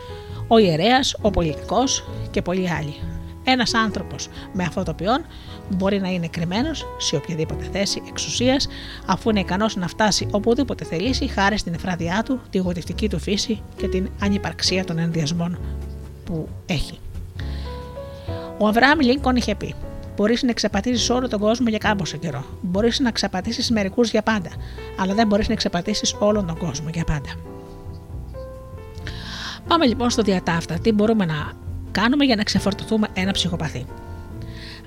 ο ιερέας, ο πολιτικός και πολλοί άλλοι. Ένας άνθρωπος με αυτό το ποιόν μπορεί να είναι κρυμμένος σε οποιαδήποτε θέση εξουσίας, αφού είναι ικανός να φτάσει οπουδήποτε θελήσει χάρη στην εφράδιά του, τη γοητευτική του φύση και την ανυπαρξία των ενδιασμών που έχει. Ο Αβραάμ Λίνκον είχε πει: Μπορείς να εξαπατήσεις όλο τον κόσμο για κάμποσο καιρό. Μπορείς να εξαπατήσεις μερικούς για πάντα, αλλά δεν μπορείς να εξαπατήσεις όλον τον κόσμο για πάντα. Πάμε λοιπόν στο διατάφτα. Τι μπορούμε να κάνουμε για να ξεφορτωθούμε ένα ψυχοπαθή;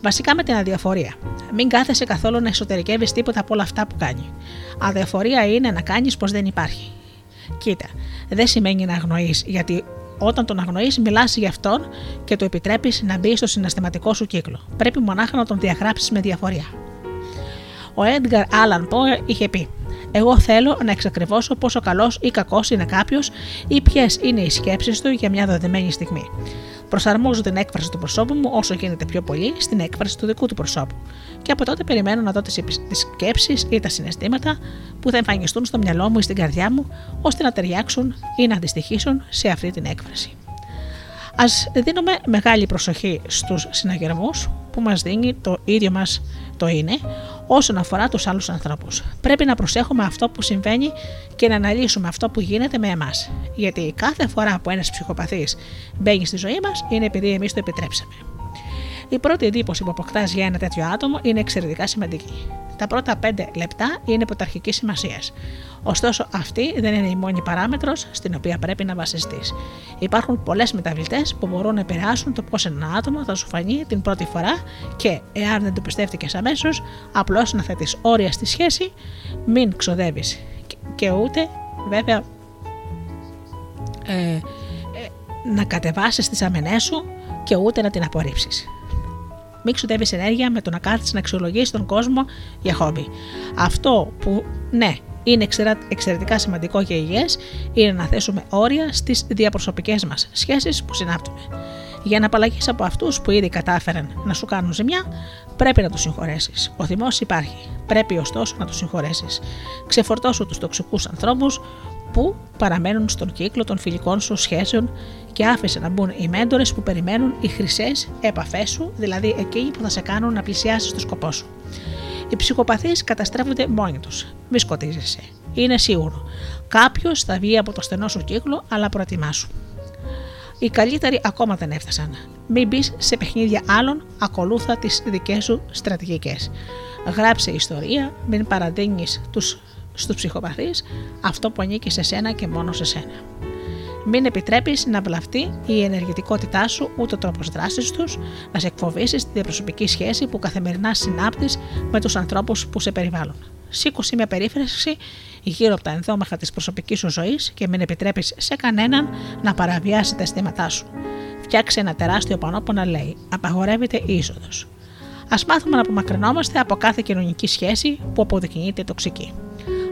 Βασικά με την αδιαφορία. Μην κάθεσαι καθόλου να εσωτερικεύεις τίποτα από όλα αυτά που κάνει. Αδιαφορία είναι να κάνεις πως δεν υπάρχει. Κοίτα, δεν σημαίνει να αγνοείς, γιατί όταν τον αγνοείς, μιλάς για αυτόν και του επιτρέπεις να μπει στο συναισθηματικό σου κύκλο. Πρέπει μονάχα να τον διαγράψεις με διαφορία. Ο Edgar Allan Poe είχε πει: Εγώ θέλω να εξακριβώσω πόσο καλός ή κακός είναι κάποιος ή ποιες είναι οι σκέψεις του για μια δεδομένη στιγμή. Προσαρμόζω την έκφραση του προσώπου μου όσο γίνεται πιο πολύ στην έκφραση του δικού του προσώπου. Και από τότε περιμένω να δω τις σκέψεις ή τα συναισθήματα που θα εμφανιστούν στο μυαλό μου ή στην καρδιά μου, ώστε να ταιριάξουν ή να αντιστοιχίσουν σε αυτή την έκφραση. Α δίνουμε μεγάλη προσοχή στους συναγερμούς που μας δίνει το ίδιο μας το είναι όσον αφορά τους άλλους ανθρώπους. Πρέπει να προσέχουμε αυτό που συμβαίνει και να αναλύσουμε αυτό που γίνεται με εμάς. Γιατί κάθε φορά που ένας ψυχοπαθής μπαίνει στη ζωή μας είναι επειδή εμείς το επιτρέψαμε. Η πρώτη εντύπωση που αποκτάς για ένα τέτοιο άτομο είναι εξαιρετικά σημαντική. Τα πρώτα 5 λεπτά είναι πρωταρχικής σημασίας. Ωστόσο, αυτή δεν είναι η μόνη παράμετρος στην οποία πρέπει να βασιστείς. Υπάρχουν πολλές μεταβλητές που μπορούν να επηρεάσουν το πώς ένα άτομο θα σου φανεί την πρώτη φορά και, εάν δεν το πιστεύτηκες αμέσως, απλώς να θέτεις όρια στη σχέση, μην ξοδεύεις και ούτε βέβαια ε, ε, να κατεβάσεις τις αμενές σου και ούτε να την απορρίψεις. Μην ξοδεύεις ενέργεια με το να κάθεσαι να αξιολογήσεις τον κόσμο για χόμπι. Αυτό που ναι, είναι εξαιρετικά σημαντικό και υγιές είναι να θέσουμε όρια στις διαπροσωπικές μας σχέσεις που συνάπτουμε. Για να απαλλαγείς από αυτούς που ήδη κατάφεραν να σου κάνουν ζημιά, πρέπει να τους συγχωρέσεις. Ο θυμός υπάρχει. Πρέπει ωστόσο να τους συγχωρέσεις. Ξεφορτώσου τους τοξικούς ανθρώπους που παραμένουν στον κύκλο των φιλικών σου σχέσεων και άφησε να μπουν οι μέντορες που περιμένουν οι χρυσές επαφές σου, δηλαδή εκείνοι που θα σε κάνουν να πλησιάσεις το σκοπό σου. Οι ψυχοπαθείς καταστρέφονται μόνοι τους. Μη σκοτίζεσαι. Είναι σίγουρο. Κάποιος θα βγει από το στενό σου κύκλο, αλλά προετοιμάσου. Οι καλύτεροι ακόμα δεν έφτασαν. Μην μπεις σε παιχνίδια άλλων, ακολούθα τις δικές σου στρατηγικές. Γράψε ιστορία, μην παραδίνει τους, στους ψυχοπαθείς αυτό που ανήκει σε σένα και μόνο σε σένα. Μην επιτρέπεις να βλαφτεί η ενεργητικότητά σου ούτε ο τρόπος δράσης τους, να σε εκφοβήσεις τη διαπροσωπική σχέση που καθημερινά συνάπτεις με τους ανθρώπους που σε περιβάλλουν. Σήκωσε μια περίφραση γύρω από τα ενδόμαχα της προσωπικής σου ζωής και μην επιτρέπεις σε κανέναν να παραβιάσει τα αισθήματά σου. Φτιάξε ένα τεράστιο πανό που να λέει: Απαγορεύεται η είσοδος. Α μάθουμε να απομακρυνόμαστε από κάθε κοινωνική σχέση που αποδεικνύεται τοξική.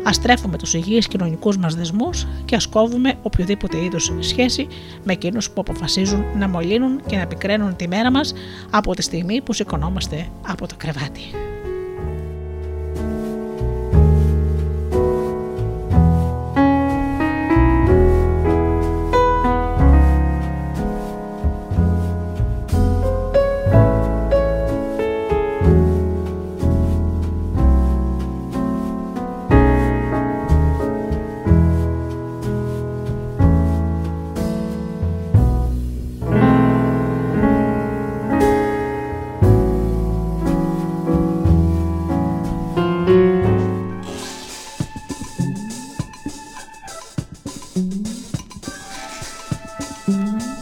Α τρέφουμε τους υγιείς κοινωνικούς μας δεσμούς και ας κόβουμε οποιοδήποτε είδους σχέση με εκείνους που αποφασίζουν να μολύνουν και να πικραίνουν τη μέρα μας από τη στιγμή που σηκωνόμαστε από το κρεβάτι. Mm-hmm.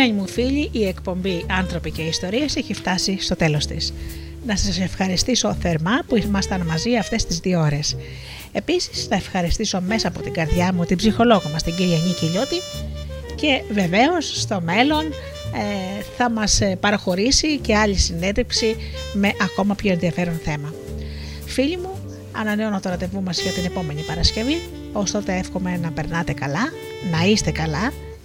Αγαπημένοι μου φίλοι, η εκπομπή «Άνθρωποι και Ιστορίες» έχει φτάσει στο τέλος της. Να σας ευχαριστήσω θερμά που ήμασταν μαζί αυτές τις δύο ώρες. Επίσης, θα ευχαριστήσω μέσα από την καρδιά μου την ψυχολόγο μας, την κυρία Νίκη Λιώτη και βεβαίως στο μέλλον ε, θα μας ε, παραχωρήσει και άλλη συνέντευξη με ακόμα πιο ενδιαφέρον θέμα. Φίλοι μου, ανανεώνω το ραντεβού μας για την επόμενη Παρασκευή. Ως τότε εύχομαι να περνάτε καλά, να είστε καλά